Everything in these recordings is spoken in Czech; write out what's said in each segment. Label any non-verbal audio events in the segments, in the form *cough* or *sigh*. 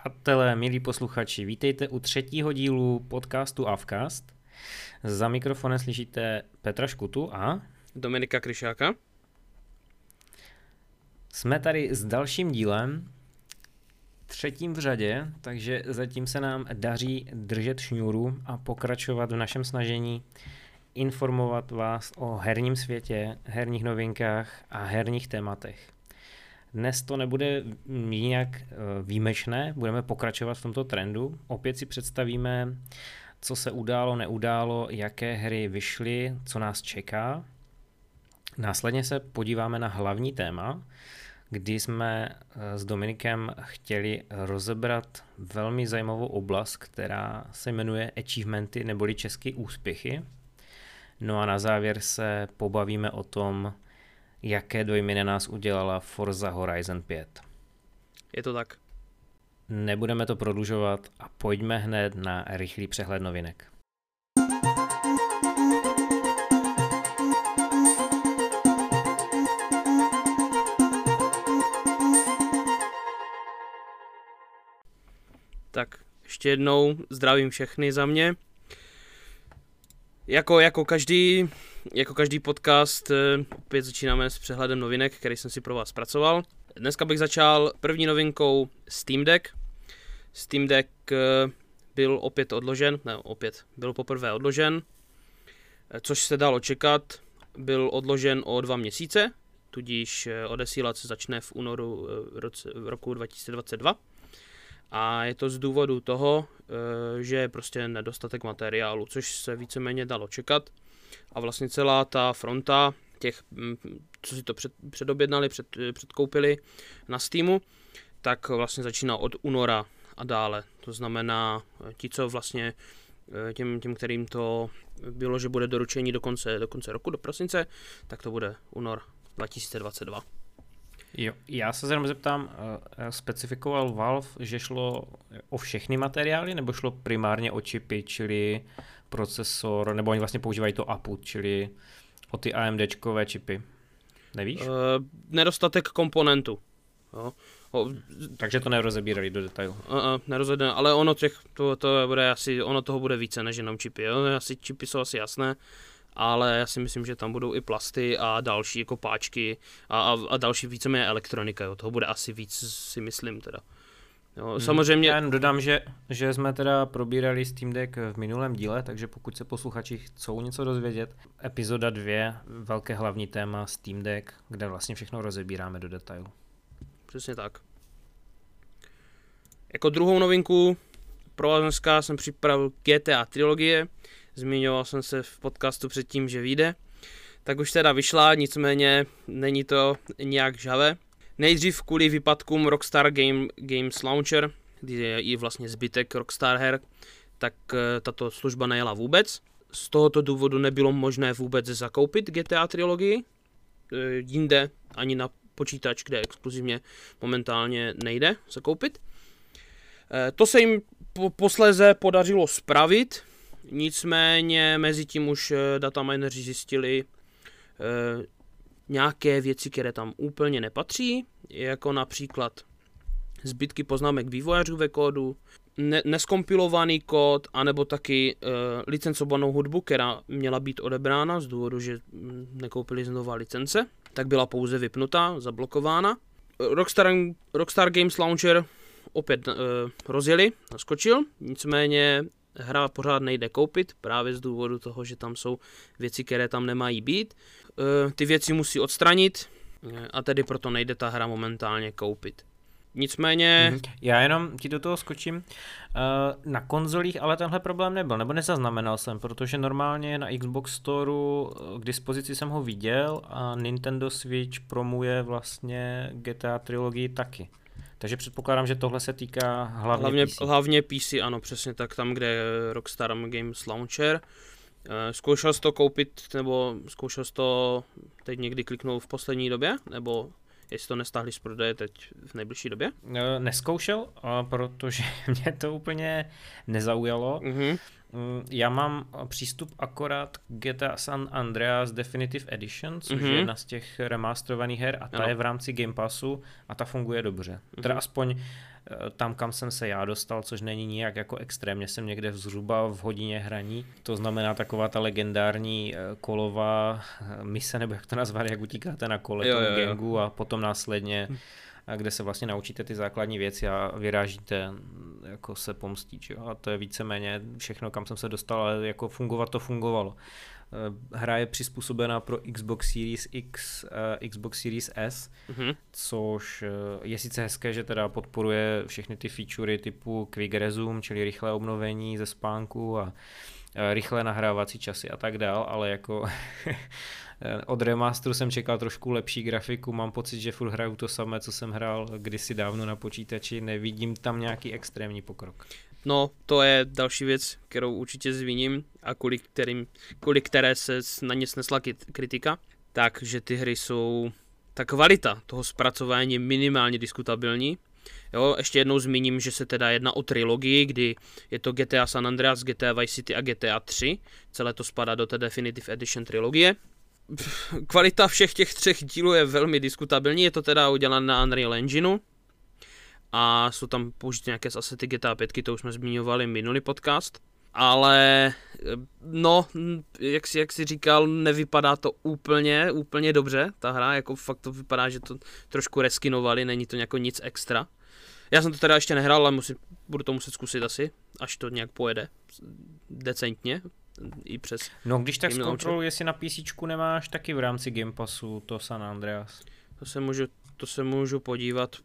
Přátelé, milí posluchači, vítejte u třetího dílu podcastu Avcast. Za mikrofonem slyšíte Petra Škutu a Dominika Kryšáka. Jsme tady s dalším dílem, třetím v řadě, takže zatím se nám daří držet šňůru a pokračovat v našem snažení informovat vás o herním světě, herních novinkách a herních tématech. Dnes to nebude nijak eh, výjimečné, budeme pokračovat v tomto trendu. Opět si představíme, co se událo, neudálo, jaké hry vyšly, co nás čeká. Následně se podíváme na hlavní téma, kdy jsme eh, s Dominikem chtěli rozebrat velmi zajímavou oblast, která se jmenuje Achievementy neboli české úspěchy. No a na závěr se pobavíme o tom, jaké dojmy na nás udělala Forza Horizon 5. Je to tak. Nebudeme to prodlužovat a pojďme hned na rychlý přehled novinek. Tak ještě jednou zdravím všechny za mě. Jako, jako, každý, jako každý podcast eh, opět začínáme s přehledem novinek, který jsem si pro vás zpracoval. Dneska bych začal první novinkou Steam Deck. Steam Deck eh, byl opět odložen, ne opět, byl poprvé odložen, eh, což se dalo čekat. Byl odložen o dva měsíce, tudíž odesílat se začne v únoru roce, roku 2022. A je to z důvodu toho, že je prostě nedostatek materiálu, což se víceméně dalo čekat. A vlastně celá ta fronta těch, hm, co si to před, předobjednali, před, předkoupili na Steamu, tak vlastně začíná od února a dále. To znamená, eh, ti, co vlastně eh, těm, těm kterým to bylo, že bude doručení do konce, do konce roku, do prosince, tak to bude únor 2022. Jo, já se jenom zeptám, uh, specifikoval Valve, že šlo o všechny materiály, nebo šlo primárně o čipy, čili procesor, nebo oni vlastně používají to APU, čili o ty AMDčkové čipy? Nevíš? Uh, nedostatek komponentů. Jo. O, Takže to nerozebírali do detailu. Uh, uh, nerozebírali, ale ono těch, to, to bude asi, ono toho bude více než jenom čipy. Jo. Asi čipy jsou asi jasné ale já si myslím, že tam budou i plasty a další jako páčky a, a, a další víceméně elektronika, jo. toho bude asi víc, si myslím teda. Jo, hmm. samozřejmě... Já jen dodám, že, že jsme teda probírali Steam Deck v minulém díle, takže pokud se posluchači chcou něco dozvědět, epizoda 2, velké hlavní téma Steam Deck, kde vlastně všechno rozebíráme do detailu. Přesně tak. Jako druhou novinku pro vás dneska jsem připravil GTA trilogie, zmiňoval jsem se v podcastu předtím, že vyjde, tak už teda vyšla, nicméně není to nějak žavé. Nejdřív kvůli výpadkům Rockstar Game, Games Launcher, kdy je i vlastně zbytek Rockstar her, tak eh, tato služba nejela vůbec. Z tohoto důvodu nebylo možné vůbec zakoupit GTA trilogii, eh, jinde ani na počítač, kde exkluzivně momentálně nejde zakoupit. Eh, to se jim posléze podařilo spravit, Nicméně mezi tím už datamineři zjistili nějaké věci, které tam úplně nepatří, jako například zbytky poznámek vývojářů ve kódu, ne- neskompilovaný kód, anebo taky e, licencovanou hudbu, která měla být odebrána z důvodu, že hm, nekoupili znova licence, tak byla pouze vypnutá, zablokována. Rockstar, Rockstar Games Launcher opět e, rozjeli, naskočil, nicméně hra pořád nejde koupit, právě z důvodu toho, že tam jsou věci, které tam nemají být. E, ty věci musí odstranit e, a tedy proto nejde ta hra momentálně koupit. Nicméně... Mhm. Já jenom ti do toho skočím. E, na konzolích ale tenhle problém nebyl, nebo nezaznamenal jsem, protože normálně na Xbox Store k dispozici jsem ho viděl a Nintendo Switch promuje vlastně GTA trilogii taky. Takže předpokládám, že tohle se týká hlavně, hlavně PC. Hlavně PC, ano, přesně tak, tam, kde je Rockstar Games Launcher. Eh, zkoušel jsi to koupit, nebo zkoušel jsi to teď někdy kliknout v poslední době, nebo jestli to nestáhli z prodeje teď v nejbližší době? Eh, neskoušel, protože *laughs* mě to úplně nezaujalo. Mm-hmm. Já mám přístup akorát k GTA San Andreas Definitive Edition, což mm-hmm. je jedna z těch remasterovaných her a ta ano. je v rámci Game Passu a ta funguje dobře. Mm-hmm. Teda aspoň eh, tam, kam jsem se já dostal, což není nijak jako extrémně, jsem někde zhruba v hodině hraní. To znamená taková ta legendární kolová mise, nebo jak to nazvat, jak utíkáte na kole jo, jo, jo. gangu a potom následně kde se vlastně naučíte ty základní věci a vyrážíte jako se pomstit. Jo? A to je víceméně všechno, kam jsem se dostal, ale jako fungovat to fungovalo. Eh, hra je přizpůsobená pro Xbox Series X, uh, Xbox Series S, mm-hmm. což uh, je sice hezké, že teda podporuje všechny ty featurey typu Quick Resume, čili rychlé obnovení ze spánku a rychlé nahrávací časy a tak dál, ale jako *laughs* od remasteru jsem čekal trošku lepší grafiku, mám pocit, že furt hraju to samé, co jsem hrál kdysi dávno na počítači, nevidím tam nějaký extrémní pokrok. No, to je další věc, kterou určitě zviním a kvůli, kterým, kvůli které se na ně snesla kritika. Takže ty hry jsou, ta kvalita toho zpracování je minimálně diskutabilní. Jo, ještě jednou zmíním, že se teda jedná o trilogii, kdy je to GTA San Andreas, GTA Vice City a GTA 3. Celé to spadá do té Definitive Edition trilogie. Kvalita všech těch třech dílů je velmi diskutabilní, je to teda udělané na Unreal Engineu, a jsou tam použity nějaké z asety GTA 5, to už jsme zmiňovali minulý podcast. Ale no, jak si, jak si říkal, nevypadá to úplně, úplně dobře, ta hra, jako fakt to vypadá, že to trošku reskinovali, není to jako nic extra. Já jsem to teda ještě nehrál, ale musím, budu to muset zkusit asi, až to nějak pojede decentně, i přes... No když tak zkontroluji, jestli na PC nemáš taky v rámci Game Passu to San Andreas. To se můžu, to se můžu podívat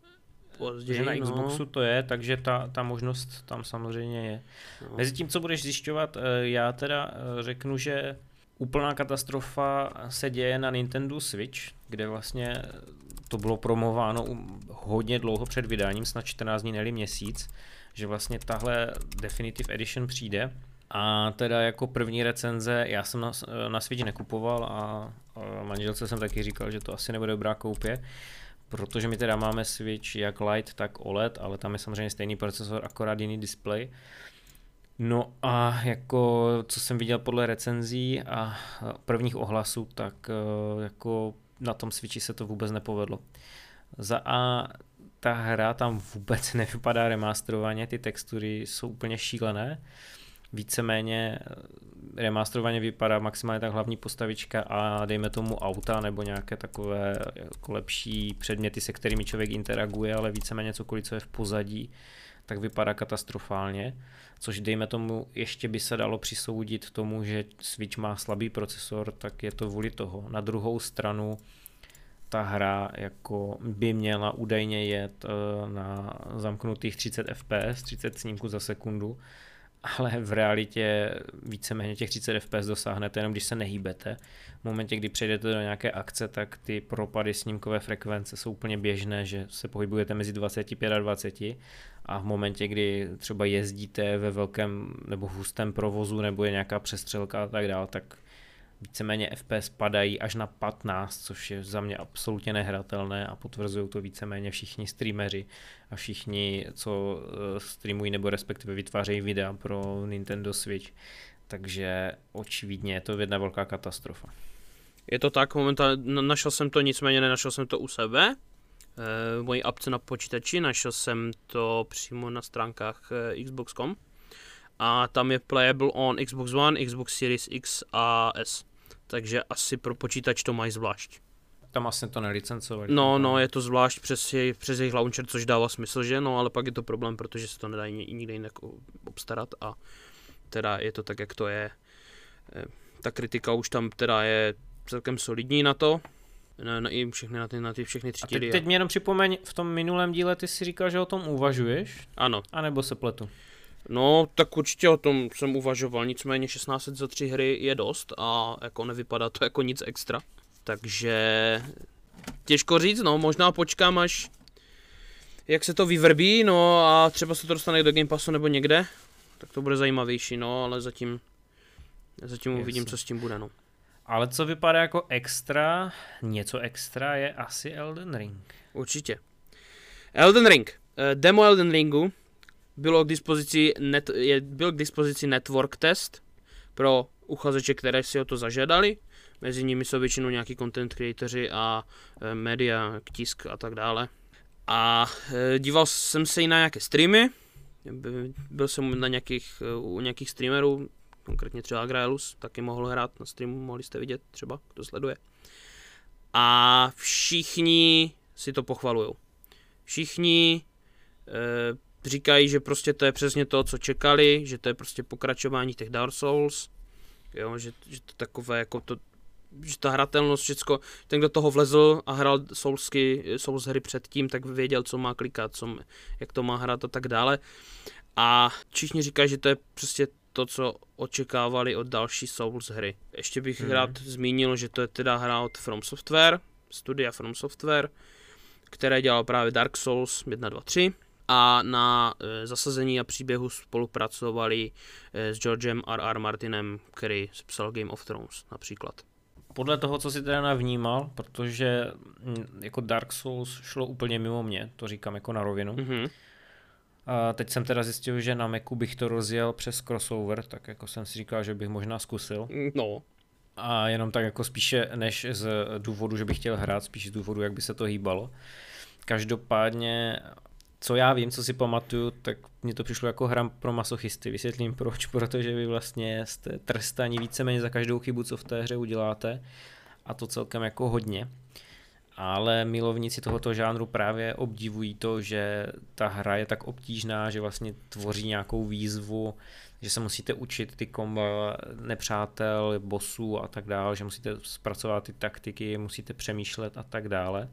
později. Že na no. Xboxu to je, takže ta, ta možnost tam samozřejmě je. No. Mezi tím, co budeš zjišťovat, eh, já teda eh, řeknu, že úplná katastrofa se děje na Nintendo Switch, kde vlastně to bylo promováno hodně dlouho před vydáním, snad 14 dní, neli měsíc, že vlastně tahle Definitive Edition přijde. A teda jako první recenze, já jsem na, na Switch nekupoval a, a manželce jsem taky říkal, že to asi nebude dobrá koupě protože my teda máme Switch jak Lite, tak OLED, ale tam je samozřejmě stejný procesor, akorát jiný display. No a jako co jsem viděl podle recenzí a prvních ohlasů, tak e, jako na tom Switchi se to vůbec nepovedlo. Za A ta hra tam vůbec *laughs* nevypadá remasterovaně, ty textury jsou úplně šílené. Víceméně remasterovaně vypadá maximálně tak hlavní postavička a dejme tomu auta nebo nějaké takové jako lepší předměty, se kterými člověk interaguje, ale víceméně cokoliv, co je v pozadí, tak vypadá katastrofálně, což dejme tomu ještě by se dalo přisoudit tomu, že Switch má slabý procesor, tak je to vůli toho. Na druhou stranu ta hra jako by měla údajně jet eh, na zamknutých 30 fps, 30 snímků za sekundu, ale v realitě víceméně těch 30 fps dosáhnete jenom když se nehýbete. V momentě, kdy přejdete do nějaké akce, tak ty propady snímkové frekvence jsou úplně běžné, že se pohybujete mezi 25 a 20 a v momentě, kdy třeba jezdíte ve velkém nebo hustém provozu nebo je nějaká přestřelka a tak dále, tak víceméně FPS padají až na 15, což je za mě absolutně nehratelné a potvrzují to víceméně všichni streameři a všichni, co eh, streamují nebo respektive vytvářejí videa pro Nintendo Switch. Takže očividně je to jedna velká katastrofa. Je to tak, momentálně našel jsem to, nicméně nenašel jsem to u sebe, v mojí apce na počítači, našel jsem to přímo na stránkách eh, xbox.com a tam je playable on Xbox One, Xbox Series X a S. Takže asi pro počítač to mají zvlášť. Tam asi to nelicencovali. No, no, je to zvlášť přes, jej, přes jejich launcher, což dává smysl, že? No, ale pak je to problém, protože se to nedá nikde jinak obstarat a teda je to tak, jak to je. Eh, ta kritika už tam teda je celkem solidní na to, na, na, i všechny, na, ty, na ty všechny tři a teď, teď mě jenom připomeň, v tom minulém díle ty si říkal, že o tom uvažuješ? Ano. A nebo se pletu? No, tak určitě o tom jsem uvažoval, nicméně 16 za tři hry je dost a jako nevypadá to jako nic extra. Takže těžko říct, no, možná počkám až jak se to vyvrbí, no a třeba se to dostane do Game Passu nebo někde, tak to bude zajímavější, no, ale zatím, zatím Jasně. uvidím, co s tím bude, no. Ale co vypadá jako extra, něco extra je asi Elden Ring. Určitě. Elden Ring. Eh, demo Elden Ringu bylo k dispozici net, je, byl k dispozici network test pro uchazeče, které si o to zažádali. Mezi nimi jsou většinou nějaký content creatoři a e, média, tisk a tak dále. A e, díval jsem se i na nějaké streamy, byl jsem na nějakých, e, u nějakých streamerů, konkrétně třeba Graelus, taky mohl hrát na streamu, mohli jste vidět třeba, kdo sleduje. A všichni si to pochvalují. Všichni e, říkají, že prostě to je přesně to, co čekali, že to je prostě pokračování těch Dark Souls, jo, že, že to takové jako to, že ta hratelnost, všecko, ten, kdo toho vlezl a hrál Soulsky, Souls hry předtím, tak věděl, co má klikat, co, jak to má hrát a tak dále. A všichni říkají, že to je prostě to, co očekávali od další Souls hry. Ještě bych hmm. rád zmínil, že to je teda hra od From Software, studia From Software, které dělalo právě Dark Souls 1, 2, 3 a na e, zasazení a příběhu spolupracovali e, s Georgem R.R. Martinem, který psal Game of Thrones například. Podle toho, co si teda navnímal, protože mm, jako Dark Souls šlo úplně mimo mě, to říkám jako na rovinu, mm-hmm a teď jsem teda zjistil, že na Macu bych to rozjel přes crossover, tak jako jsem si říkal, že bych možná zkusil. No. A jenom tak jako spíše než z důvodu, že bych chtěl hrát, spíš z důvodu, jak by se to hýbalo. Každopádně, co já vím, co si pamatuju, tak mně to přišlo jako hra pro masochisty. Vysvětlím proč, *laughs* protože vy vlastně jste trestaní víceméně za každou chybu, co v té hře uděláte. A to celkem jako hodně ale milovníci tohoto žánru právě obdivují to, že ta hra je tak obtížná, že vlastně tvoří nějakou výzvu, že se musíte učit ty komba nepřátel, bossů a tak dále, že musíte zpracovat ty taktiky, musíte přemýšlet a tak dále.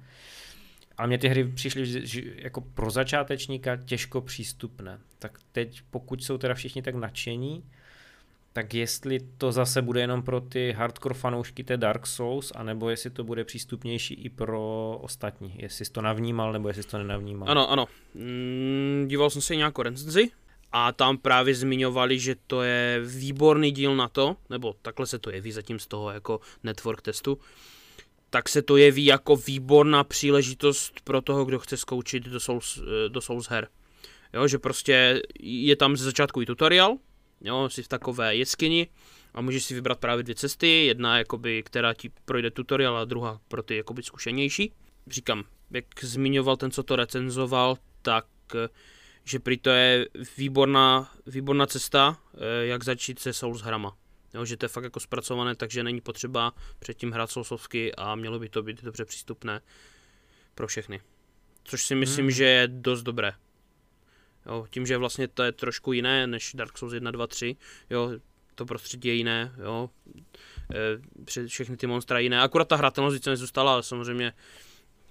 A mě ty hry přišly jako pro začátečníka těžko přístupné. Tak teď, pokud jsou teda všichni tak nadšení, tak jestli to zase bude jenom pro ty hardcore fanoušky té Dark Souls, anebo jestli to bude přístupnější i pro ostatní. Jestli jsi to navnímal, nebo jestli jsi to nenavnímal. Ano, ano. Mm, díval jsem se nějakou recenzi a tam právě zmiňovali, že to je výborný díl na to, nebo takhle se to jeví zatím z toho jako network testu, tak se to jeví jako výborná příležitost pro toho, kdo chce zkoušet do Souls, eh, do Souls her. Jo, že prostě je tam ze začátku i tutoriál, Jo, jsi v takové jeskyni a můžeš si vybrat právě dvě cesty, jedna jakoby, která ti projde tutoriál a druhá pro ty jakoby zkušenější. Říkám, jak zmiňoval ten, co to recenzoval, tak že prý to je výborná, výborná cesta, eh, jak začít se Souls hrama. Jo, že to je fakt jako zpracované, takže není potřeba předtím hrát Soulsovky a mělo by to být dobře přístupné pro všechny. Což si myslím, hmm. že je dost dobré. Jo, tím, že vlastně to je trošku jiné než Dark Souls 1, 2, 3, jo, to prostředí je jiné, jo, e, všechny ty monstra jiné, akorát ta hratelnost více nezůstala, ale samozřejmě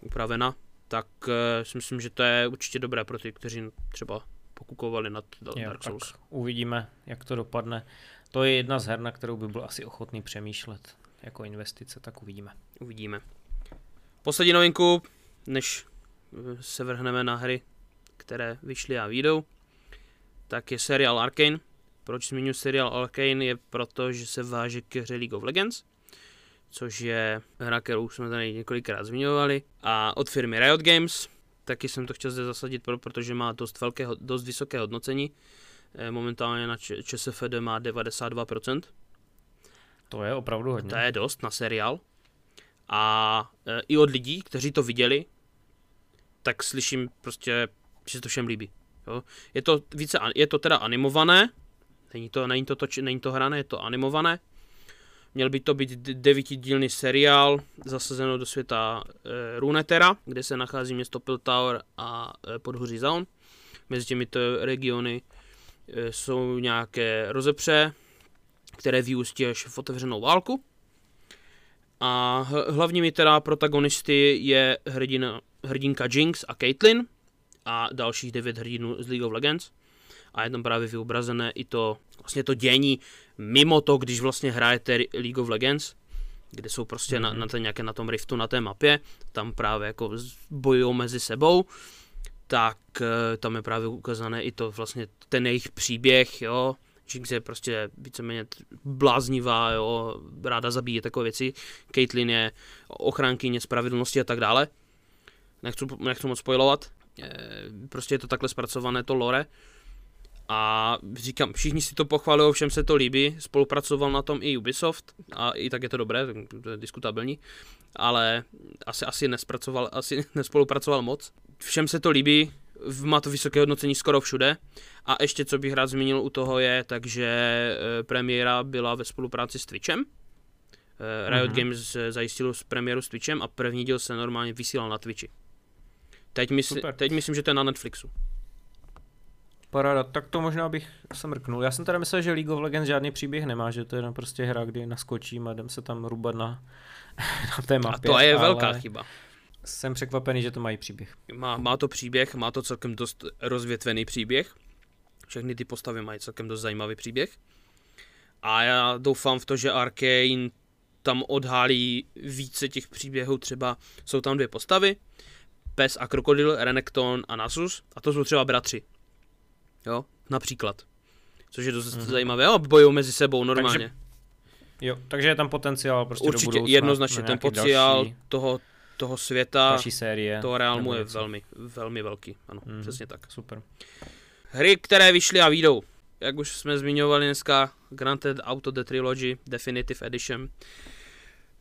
upravena, tak e, si myslím, že to je určitě dobré pro ty, kteří třeba pokukovali nad Dark Souls. uvidíme, jak to dopadne. To je jedna z her, na kterou by byl asi ochotný přemýšlet jako investice, tak uvidíme. Uvidíme. Poslední novinku, než se vrhneme na hry, které vyšly a výjdou, tak je seriál Arkane. Proč zmiňuji seriál Arkane je proto, že se váže ke hře League of Legends, což je hra, kterou jsme tady několikrát zmiňovali, a od firmy Riot Games. Taky jsem to chtěl zde zasadit, protože má dost, velké, dost vysoké hodnocení. Eh, momentálně na ČSFD má 92%. To je opravdu hodně. To je dost na seriál. A e, i od lidí, kteří to viděli, tak slyším prostě že se to všem líbí. Jo. Je to více, je to teda animované, není to, není to, toč, není to hrané, je to animované. Měl by to být devítidílný seriál zasazeno do světa e, Runetera, kde se nachází město Piltower a e, podhoří Zaun. Mezi těmito regiony jsou nějaké rozepře, které vyústí až v otevřenou válku. A hlavními teda protagonisty je hrdina, hrdinka Jinx a Caitlyn, a dalších devět hrdinů z League of Legends. A je tam právě vyobrazené i to, vlastně to dění mimo to, když vlastně hrajete League of Legends, kde jsou prostě mm-hmm. na, mhm. na, ten, nějaké na tom riftu na té mapě, tam právě jako bojují mezi sebou, tak eh, tam je právě ukázané i to vlastně ten jejich příběh, jo, Jinx je prostě víceméně bláznivá, jo, ráda zabíje takové věci, Caitlyn je ochránkyně spravedlnosti a tak dále. Nechci, nechci moc spojovat, prostě je to takhle zpracované to lore. A říkám, všichni si to pochvalují, všem se to líbí, spolupracoval na tom i Ubisoft. A i tak je to dobré, to je diskutabilní, ale asi, asi, nespracoval, asi *laughs* nespolupracoval moc. všem se to líbí, má to vysoké hodnocení skoro všude. A ještě co bych rád zmínil u toho je, takže e, premiéra byla ve spolupráci s Twitchem. E, Riot mm-hmm. Games zajistil premiéru s Twitchem a první díl se normálně vysílal na Twitchi. Teď, mysl, teď myslím, že to je na Netflixu. Paráda, tak to možná bych se mrknul. Já jsem teda myslel, že League of Legends žádný příběh nemá, že to je prostě hra, kdy naskočím a jdem se tam rubat na, *laughs* na té mapě. A to je velká chyba. Jsem překvapený, že to mají příběh. Má, má to příběh, má to celkem dost rozvětvený příběh. Všechny ty postavy mají celkem dost zajímavý příběh. A já doufám v to, že Arkane tam odhálí více těch příběhů, třeba jsou tam dvě postavy, Pes a Krokodil, Renekton a Nasus, a to jsou třeba bratři. Jo, například. Což je dost mm-hmm. zajímavé, jo, bojují mezi sebou normálně. Takže, jo, takže je tam potenciál prostě Určitě, do budoucna, jednoznačně ten potenciál další, toho, toho světa, další série, toho realmu je velmi, velmi velký, ano, mm-hmm. přesně tak. Super. Hry, které vyšly a výjdou. Jak už jsme zmiňovali dneska, Granted Auto The Trilogy Definitive Edition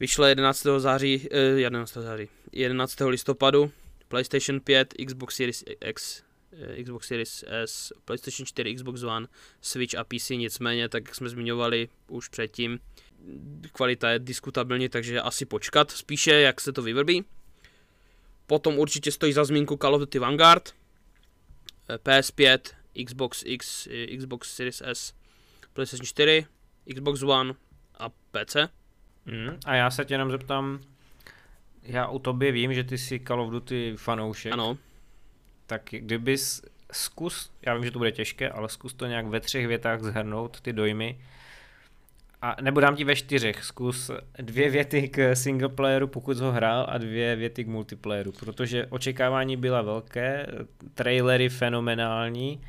vyšla 11. září, eh, 11. září, 11. listopadu, PlayStation 5, Xbox Series X, eh, Xbox Series S, PlayStation 4, Xbox One, Switch a PC, nicméně, tak jak jsme zmiňovali už předtím, kvalita je diskutabilní, takže asi počkat spíše, jak se to vyvrbí. Potom určitě stojí za zmínku Call of Duty Vanguard, eh, PS5, Xbox X, eh, Xbox Series S, PlayStation 4, Xbox One a PC. Mm, a já se tě jenom zeptám, já o tobě vím, že ty jsi Call of Duty fanoušek. Ano. Tak kdybys zkus, já vím, že to bude těžké, ale zkus to nějak ve třech větách zhrnout, ty dojmy. A nebo dám ti ve čtyřech, zkus dvě věty k single playeru, pokud ho hrál, a dvě věty k multiplayeru, protože očekávání byla velké, trailery fenomenální,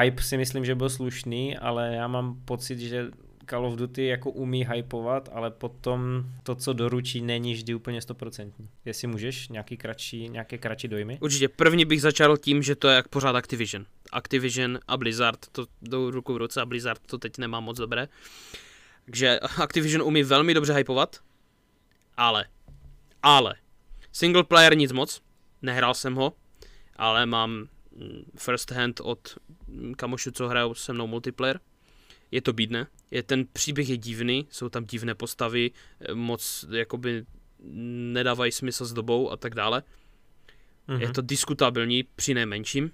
hype si myslím, že byl slušný, ale já mám pocit, že Call of Duty jako umí hypovat, ale potom to, co doručí, není vždy úplně stoprocentní. Jestli můžeš, nějaký kratší, nějaké kratší dojmy? Určitě. První bych začal tím, že to je jak pořád Activision. Activision a Blizzard, to jdou ruku v ruce a Blizzard to teď nemá moc dobré. Takže Activision umí velmi dobře hypovat, ale, ale, single player nic moc, nehrál jsem ho, ale mám mm, first hand od kamošů, co hrajou se mnou multiplayer. Je to bídné, je, ten příběh je divný, jsou tam divné postavy, eh, moc jakoby nedávají smysl s dobou a tak dále. Mm-hmm. Je to diskutabilní při nejmenším.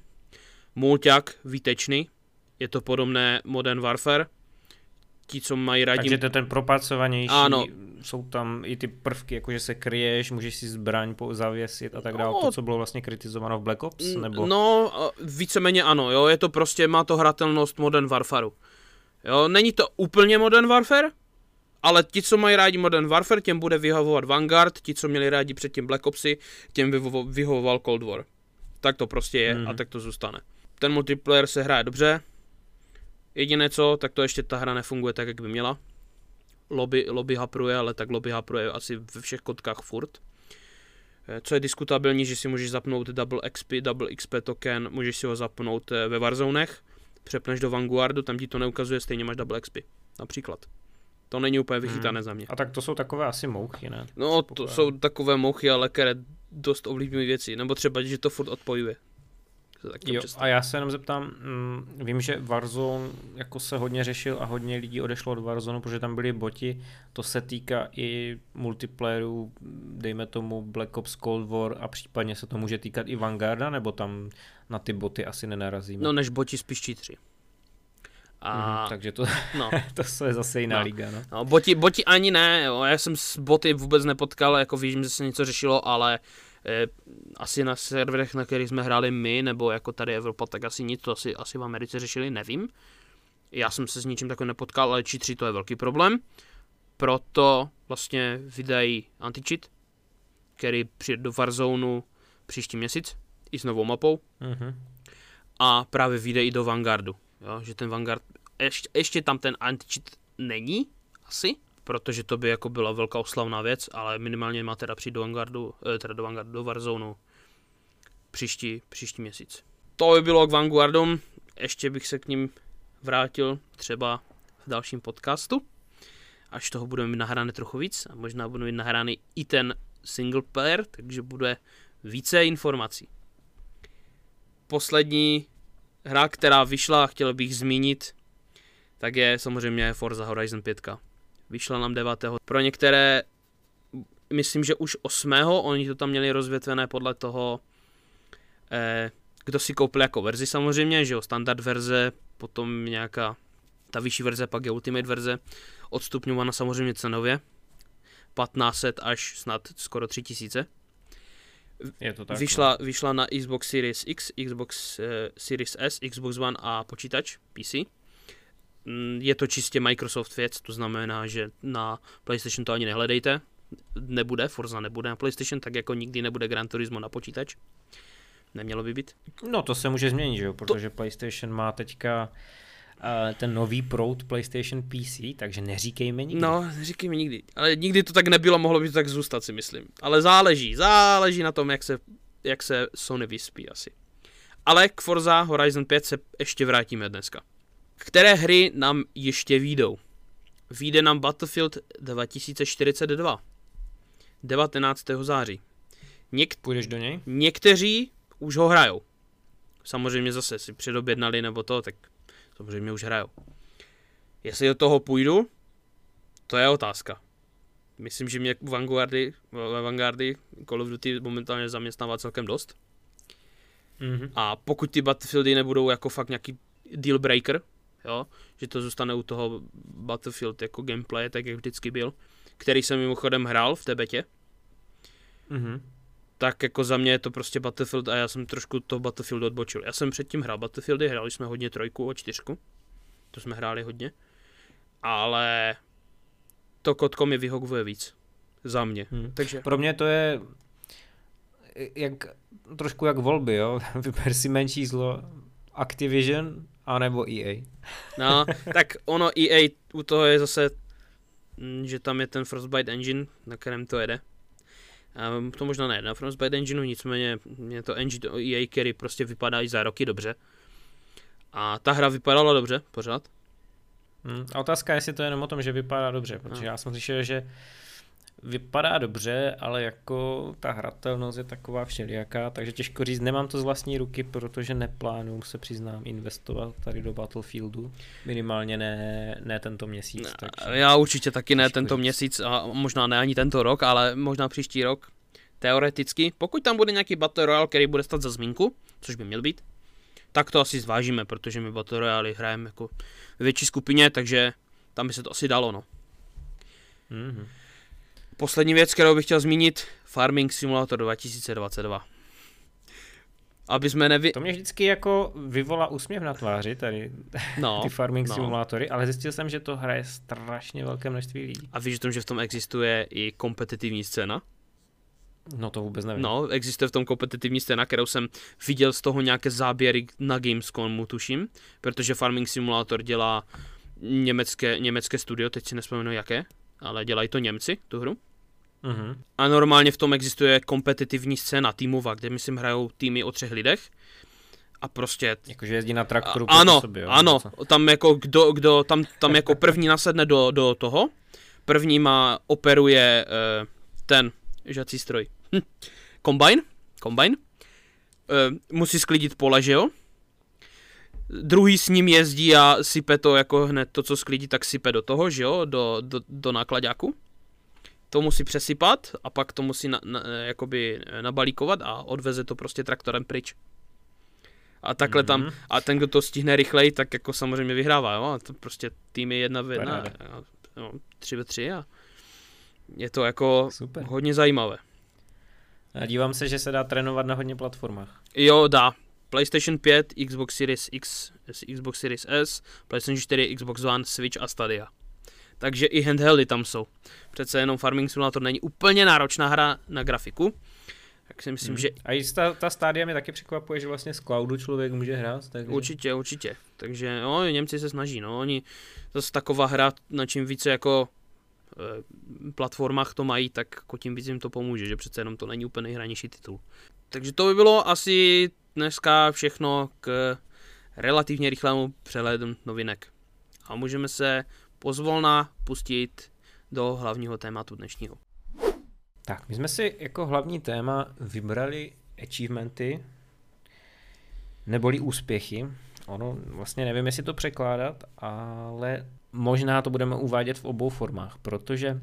Mulťák výtečný, je to podobné Modern Warfare, ti, co mají rádi... Takže to je ten propracovanější, ano. jsou tam i ty prvky, jako že se kryješ, můžeš si zbraň zavěsit a tak dále, no, to, co bylo vlastně kritizováno v Black Ops, nebo... No, víceméně ano, jo, je to prostě, má to hratelnost Modern Warfareu. Jo, není to úplně Modern Warfare, ale ti, co mají rádi Modern Warfare, těm bude vyhovovat Vanguard, ti, co měli rádi předtím Black Opsy, těm by vyhovoval Cold War. Tak to prostě je mm. a mhm. tak to zůstane. Ten multiplayer se hraje dobře, jediné co, tak to ještě ta hra nefunguje tak, jak by měla. Lobby, lobby hapruje, ale tak lobby hapruje asi ve všech kotkách furt. Eh, co je diskutabilní, že si můžeš zapnout double XP, double XP token, můžeš si ho zapnout eh, ve Warzonech, přepneš do Vanguardu, tam ti to neukazuje, stejně máš double XP. Například. To není úplně vychytané hmm. za mě. A tak to jsou takové asi mouchy, ne? No, to jsou takové mouchy, ale které dost ovlivňují věci. Nebo třeba, že to furt odpojuje. Jo, a já se jenom zeptám, mm, vím, že Warzone jako se hodně řešil a hodně lidí odešlo od Warzone, protože tam byli boti, to se týká i multiplayeru, dejme tomu Black Ops Cold War a případně se to může týkat i Vanguarda, nebo tam na ty boty asi nenarazíme. No než boti spíš čítři. A... Mm, takže to, no. *laughs* to je zase jiná no. liga, no. no boti, boti ani ne, jo. já jsem s boty vůbec nepotkal, jako vím, že se něco řešilo, ale eh, asi na serverech, na kterých jsme hráli my, nebo jako tady Evropa, tak asi nic, to asi, asi v Americe řešili, nevím. Já jsem se s ničím takovým nepotkal, ale cheat 3 to je velký problém. Proto vlastně vydají anti-cheat, který přijde do Warzone příští měsíc i s novou mapou. Mm-hmm. A právě vyjde i do Vanguardu. Jo, že ten Vanguard, ještě, ještě tam ten anti není, asi, protože to by jako byla velká oslavná věc, ale minimálně má teda přijít do Vanguardu, eh, teda do Vanguardu, do Warzone příští, příští měsíc. To by bylo k Vanguardům, ještě bych se k ním vrátil třeba v dalším podcastu, až toho budeme mít nahrány trochu víc a možná budeme mít nahrány i ten single player, takže bude více informací. Poslední hra, která vyšla, chtěl bych zmínit, tak je samozřejmě Forza Horizon 5. Vyšla nám 9. Pro některé, myslím, že už 8. Oni to tam měli rozvětvené podle toho, eh, kdo si koupil jako verzi samozřejmě, že jo, standard verze, potom nějaká ta vyšší verze, pak je Ultimate verze, odstupňována samozřejmě cenově, 1500 až snad skoro 3000. Je to tak. Vyšla, vyšla na Xbox Series X, Xbox uh, Series S, Xbox One a počítač PC. Mm, Je to čistě Microsoft věc, to znamená, že na PlayStation to ani nehledejte. Nebude, Forza nebude na PlayStation, tak jako nikdy nebude Gran Turismo na počítač. Nemělo by být. No to se může změnit, že jo, protože PlayStation má teďka uh, ten nový proud PlayStation PC, takže neříkejme nikdy. No, říkej mi nikdy. Ale nikdy to tak nebylo, mohlo by to tak zůstat, si myslím. Ale záleží, záleží na tom, jak se, jak se Sony vyspí asi. Ale k Forza Horizon 5 se ještě vrátíme dneska. Které hry nám ještě výjdou? Výjde nám Battlefield 2042. 19. září. Něk- Půjdeš do něj? někteří už ho hrajou. Samozřejmě zase si předobjednali nebo to, tak samozřejmě už hrajou. Jestli do toho půjdu, to je otázka. Myslím, že mě Vanguardy, Vanguardy Call of Duty momentálně zaměstnává celkem dost. Mhm. A pokud ty Battlefieldy nebudou jako fakt nějaký deal breaker, jo, že to zůstane u toho Battlefield jako gameplay, tak jak vždycky byl, který jsem mimochodem hrál v té betě, Mhm. tak jako za mě je to prostě Battlefield a já jsem trošku to Battlefield odbočil. Já jsem předtím hrál Battlefieldy, hráli jsme hodně trojku a čtyřku, to jsme hráli hodně, ale to kotko mi vyhovuje víc, za mě. Mhm. Takže Pro mě to je jak, trošku jak volby, jo. *laughs* Vyber si menší zlo Activision E EA. No, tak ono EA u toho je zase, mm, že tam je ten Frostbite engine, na kterém to jede. A to možná ne na Frostbite engineu, nicméně je to engine EA, který prostě vypadá i za roky dobře. A ta hra vypadala dobře, pořád. Hmm. A otázka je, jestli to je jenom o tom, že vypadá dobře, protože No. já jsem slyšel, že vypadá dobře, ale jako ta hratelnost je taková všelijaká, takže těžko říct, nemám to z vlastní ruky, protože neplánuju, se přiznám, investovat tady do Battlefieldu, minimálně ne, ne tento měsíc. Ne, takže... Já určitě taky ne tento říct. měsíc a možná ne ani tento rok, ale možná příští rok. Teoreticky, pokud tam bude nějaký Battle Royale, který bude stát za zmínku, což by měl být, tak to asi zvážíme, protože my Battle Royale hrajeme jako ve větší skupině, takže tam by se to asi dalo, no. Mhm. Poslední věc, kterou bych chtěl zmínit, Farming Simulator 2022. Aby jsme nevy... To mě vždycky jako vyvolá úsměv na tváři, tady *laughs* No, *laughs* ty farming no. simulátory, ale zjistil jsem, že to hraje strašně velké množství lidí. a víš o tom, že v tom existuje i kompetitivní scéna? No to vůbec nevím. No, existuje v tom kompetitivní scéna, kterou jsem viděl z toho nějaké záběry na Gamescomu, tuším, protože Farming Simulator dělá německé, německé studio, teď si nespomenu jaké, ale dělají to Němci, tu hru. Mhm. A normálně v tom existuje kompetitivní scéna týmová, kde myslím hrajou týmy o třech lidech. A prostě Jakože jezdí na traktoru A- ano, sobě, jo, ano, co? tam jako kdo, kdo tam, tam jako první nasedne do, do toho, první má, operuje uh, ten žací stroj. Hm. Combine, combine, uh, musí sklidit pole, že jo? Druhý s ním jezdí a sype to jako hned to, co sklidí, tak sype do toho, že jo, do, do, do nákladáku. To musí přesypat a pak to musí na, na, jakoby nabalíkovat a odveze to prostě traktorem pryč. A takhle tam, Mhm. a ten, kdo to stihne rychleji, tak jako samozřejmě vyhrává, jo? A to prostě tým je jedna v jedna, a, no, tři ve tři a je to jako Super. hodně zajímavé. A dívám se, že se dá trénovat na hodně platformách. Jo, dá. PlayStation 5, Xbox Series X, Xbox Series S, PlayStation 4, Xbox One, Switch a Stadia. Takže i handheldy tam jsou. Přece jenom Farming Simulator není úplně náročná hra na grafiku. Tak si myslím, Mhm. že A i ta, ta stádia mě taky překvapuje, že vlastně z cloudu člověk může hrát. Takže... Určitě, určitě. Takže no, Němci se snaží, no, oni zase taková hra, na čím více jako e, platformách to mají, tak jako tím víc jim to pomůže, že přece jenom to není úplně nejhranější titul. Takže to by bylo asi dneska všechno k relativně rychlému přehledu novinek. A můžeme se pozvolna pustit do hlavního tématu dnešního. Tak, my jsme si jako hlavní téma vybrali achievementy, neboli úspěchy. Ono, vlastně nevím, jestli to překládat, ale možná to budeme uvádět v obou formách, protože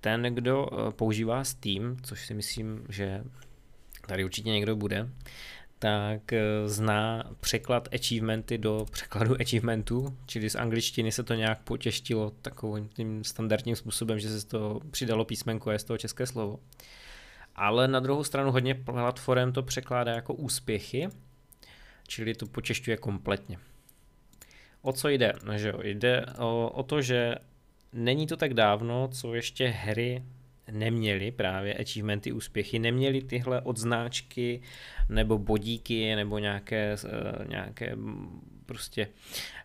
ten, kdo eh, používá Steam, což si myslím, že tady určitě někdo bude, tak eh, zná překlad achievementy do překladu achievementů, čili z angličtiny se to nějak potěštilo takovým tím standardním způsobem, že se to přidalo písmenko je z toho české slovo. Ale na druhou stranu hodně platform to překládá jako úspěchy, čili to počešťuje kompletně. O co jde? No, že jo, jde o, o to, že není to tak dávno, co ještě hry neměli právě achievementy, úspěchy, neměli tyhle odznáčky nebo bodíky nebo nějaké, eh, nějaké prostě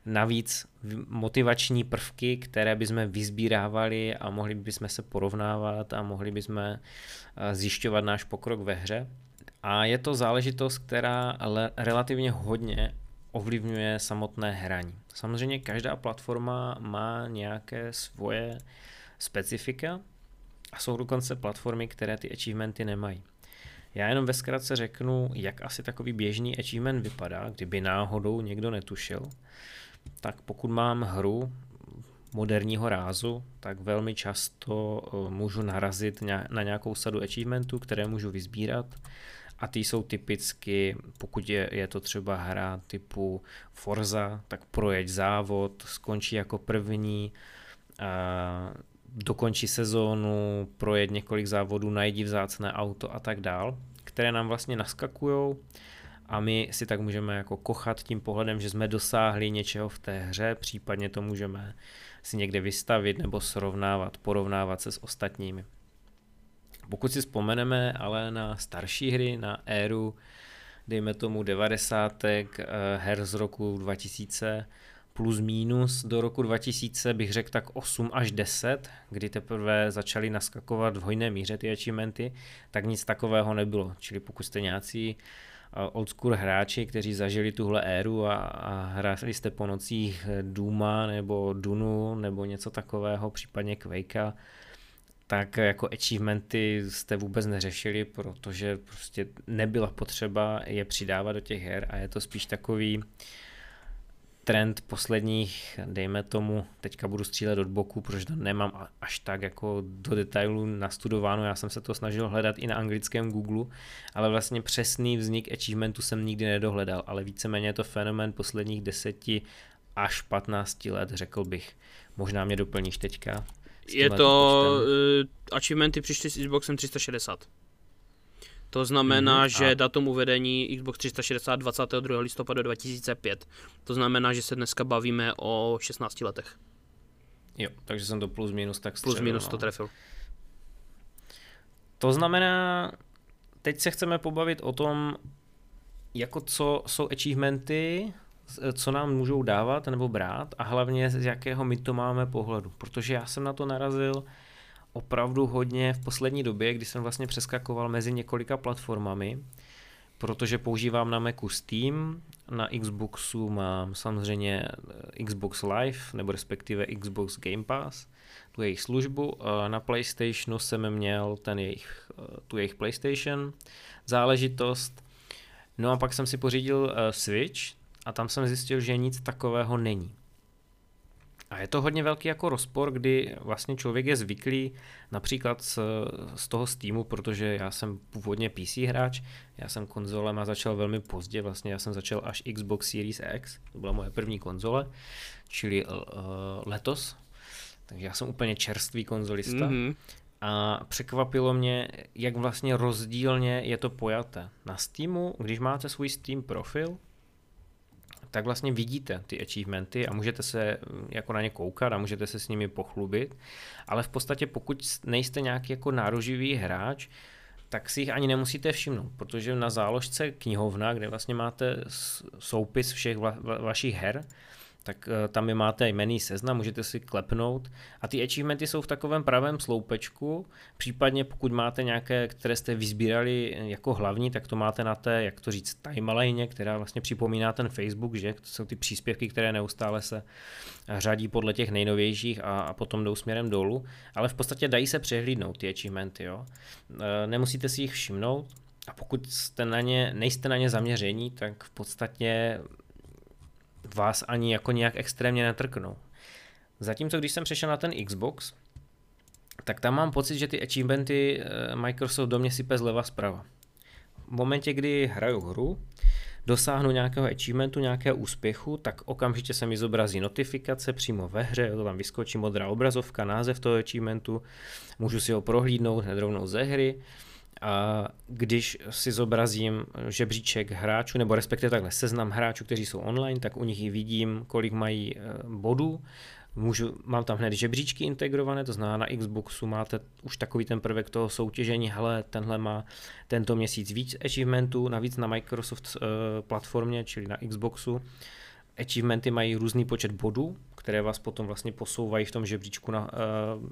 navíc motivační prvky, které bychom vyzbírávali a mohli bychom se porovnávat a mohli bychom eh, zjišťovat náš pokrok ve hře. A je to záležitost, která relativně hodně ovlivňuje samotné hraní. Samozřejmě každá platforma má nějaké svoje specifika, a jsou dokonce platformy, které ty achievementy nemají. Já jenom ve zkratce řeknu, jak asi takový běžný achievement vypadá, kdyby náhodou někdo netušil. Tak pokud mám hru moderního rázu, tak velmi často eh, můžu narazit na nějakou sadu achievementů, které můžu vyzbírat. A ty jsou typicky, pokud je, je to třeba hra typu Forza, tak projeď závod, skončí jako první, dokončí sezónu, projet několik závodů, najdi vzácné auto a tak dál, které nám vlastně naskakují a my si tak můžeme jako kochat tím pohledem, že jsme dosáhli něčeho v té hře, případně to můžeme si někde vystavit nebo srovnávat, porovnávat se s ostatními. Pokud si vzpomeneme ale na starší hry, na éru, dejme tomu 90. Eh, her z roku 2000, plus minus do roku 2000 bych řekl tak 8 až 10, kdy teprve začaly naskakovat v hojné míře ty achievementy, tak nic takového nebylo. Čili pokud jste nějací eh, old school hráči, kteří zažili tuhle éru a, a hráli jste po nocích Duma nebo Dunu nebo něco takového, případně Quakea, tak jako achievementy jste vůbec neřešili, protože prostě nebyla potřeba je přidávat do těch her a je to spíš takový uh, trend posledních, dejme tomu, teďka budu střílet od boku, protože to nemám až tak jako do detailu nastudováno, já jsem se to snažil hledat i na anglickém Google, ale vlastně přesný vznik achievementu jsem nikdy nedohledal, ale víceméně je to fenomén posledních deseti až 15 let, řekl bych. Možná mě doplníš teďka. Je to, uh, achievementy přišly s Xboxem 360. To znamená, mm-hmm. že a... datum uvedení Xbox 360 22. listopadu 2005. To znamená, že se dneska bavíme o 16 letech. Jo, takže jsem to plus minus tak střelil, Plus minus no. to trefil. To znamená, teď se chceme pobavit o tom, jako co jsou achievementy, co nám můžou dávat nebo brát a hlavně z jakého my to máme pohledu. Protože já jsem na to narazil opravdu hodně v poslední době, kdy jsem vlastně přeskakoval mezi několika platformami, protože používám na Macu Steam, na Xboxu mám samozřejmě eh, Xbox Live, nebo respektive Xbox Game Pass, tu jejich službu, na PlayStationu jsem měl ten jejich, eh, tu jejich PlayStation záležitost, no a pak jsem si pořídil eh, Switch a tam jsem zjistil, že nic takového není. A je to hodně velký jako rozpor, kdy vlastně člověk je zvyklý například z, z toho Steamu, protože já jsem původně PC hráč, já jsem konzolem a začal velmi pozdě, vlastně já jsem začal až Xbox Series X, to byla moje první konzole, čili uh, letos, takže já jsem úplně čerstvý konzolista. Mm-hmm. A překvapilo mě, jak vlastně rozdílně je to pojaté. Na Steamu, když máte svůj Steam profil, tak vlastně vidíte ty achievementy a můžete se mm, jako na ně koukat a můžete se s nimi pochlubit, ale v podstatě pokud nejste nějaký jako nároživý hráč, tak si jich ani nemusíte všimnout, protože na záložce knihovna, kde vlastně máte soupis všech va- va- vašich her, tak uh, tam je máte jmený seznam, můžete si klepnout. A ty achievementy jsou v takovém pravém sloupečku, případně pokud máte nějaké, které jste vyzbírali jako hlavní, tak to máte na té, jak to říct, timeline, která vlastně připomíná ten Facebook, že? To jsou ty příspěvky, které neustále se řadí podle těch nejnovějších a, a potom jdou směrem dolů, ale v podstatě dají se přehlídnout ty achievementy, jo. Nemusíte si jich všimnout, a pokud jste na ně, nejste na ně zaměření, tak v podstatě vás ani jako nějak extrémně netrknou. Zatímco když jsem přešel na ten Xbox, tak tam mám pocit, že ty achievementy eh, Microsoft do mě sype zleva zprava. V momentě, kdy hraju hru, dosáhnu nějakého achievementu, nějakého úspěchu, tak okamžitě se mi zobrazí notifikace přímo ve hře, to tam vyskočí modrá obrazovka, název toho achievementu, můžu si ho prohlídnout hned rovnou ze hry, když si zobrazím žebříček hráčů, nebo respektive takhle seznam hráčů, kteří jsou online, tak u nich i vidím, kolik mají eh, bodů. Můžu, mám tam hned žebříčky integrované, to znamená na Xboxu máte už takový ten prvek toho soutěžení, hele, tenhle má tento měsíc víc achievementů, navíc na Microsoft uh, platformě, čili na Xboxu. Achievementy mají různý počet bodů, které vás potom vlastně posouvají v tom žebříčku na, uh,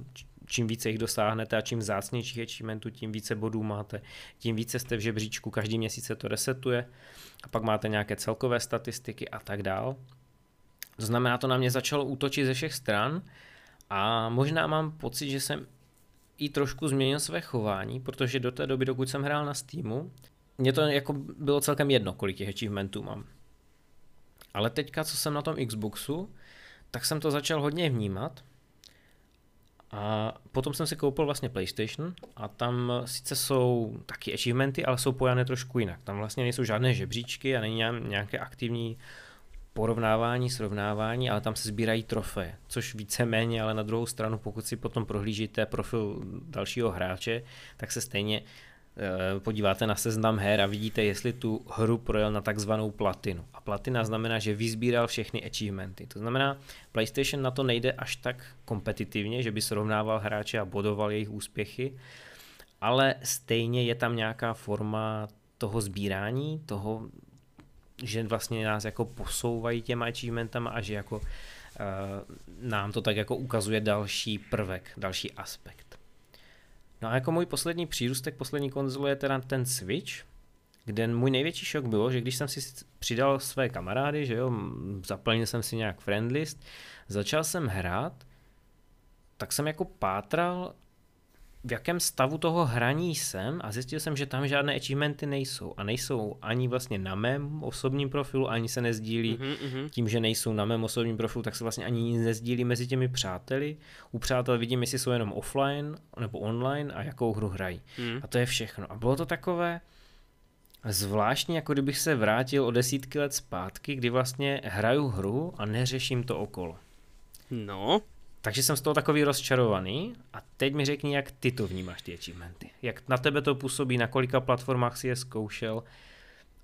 čím více jich dosáhnete a čím zácnějších achievementů, tím více bodů máte, tím více jste v žebříčku, každý měsíc se to resetuje a pak máte nějaké celkové statistiky a tak dál. To znamená, to na mě začalo útočit ze všech stran a možná mám pocit, že jsem i trošku změnil své chování, protože do té doby, dokud jsem hrál na Steamu, mě to jako bylo celkem jedno, kolik těch achievementů mám. Ale teďka, co jsem na tom Xboxu, tak jsem to začal hodně vnímat a potom jsem si koupil vlastně PlayStation a tam sice jsou taky achievementy, ale jsou pojané trošku jinak. Tam vlastně nejsou žádné žebříčky a není nějaké aktivní porovnávání, srovnávání, ale tam se sbírají trofeje, což víceméně, ale na druhou stranu, pokud si potom prohlížíte profil dalšího hráče, tak se stejně podíváte na seznam her a vidíte, jestli tu hru projel na takzvanou platinu. A platina znamená, že vyzbíral všechny achievementy. To znamená, PlayStation na to nejde až tak kompetitivně, že by srovnával hráče a bodoval jejich úspěchy, ale stejně je tam nějaká forma toho sbírání, toho, že vlastně nás jako posouvají těma achievementama a že jako uh, nám to tak jako ukazuje další prvek, další aspekt. No a jako můj poslední přírůstek poslední konzole je teda ten Switch, kde můj největší šok bylo, že když jsem si přidal své kamarády, že jo, zaplnil jsem si nějak friendlist, začal jsem hrát, tak jsem jako pátral v jakém stavu toho hraní jsem a zjistil jsem, že tam žádné achievementy nejsou a nejsou ani vlastně na mém osobním profilu, ani se nezdílí mm-hmm. tím, že nejsou na mém osobním profilu, tak se vlastně ani nic nezdílí mezi těmi přáteli. U přátel vidím, jestli jsou jenom offline nebo online a jakou hru hrají. Mm. A to je všechno. A bylo to takové zvláštní, jako kdybych se vrátil o desítky let zpátky, kdy vlastně hraju hru a neřeším to okolo. No, takže jsem z toho takový rozčarovaný a teď mi řekni, jak ty to vnímáš, ty achievementy. Jak na tebe to působí, na kolika platformách si je zkoušel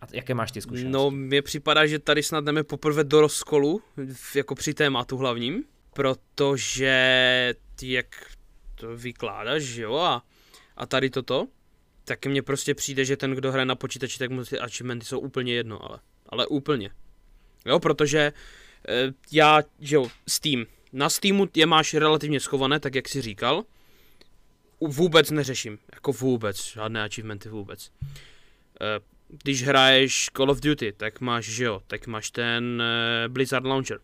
a jaké máš ty zkušenosti? No, mně připadá, že tady snad jdeme poprvé do rozkolu, jako při tématu hlavním, protože ty jak to vykládáš, jo, a, a tady toto, tak mně prostě přijde, že ten, kdo hraje na počítači, tak mu ty achievementy jsou úplně jedno, ale, ale úplně. Jo, protože e, já, že jo, Steam, na Steamu je máš relativně schované, tak jak si říkal. Vůbec neřeším, jako vůbec, žádné achievementy vůbec. Eh, když hraješ Call of Duty, tak máš, že jo, tak máš ten eh, Blizzard Launcher.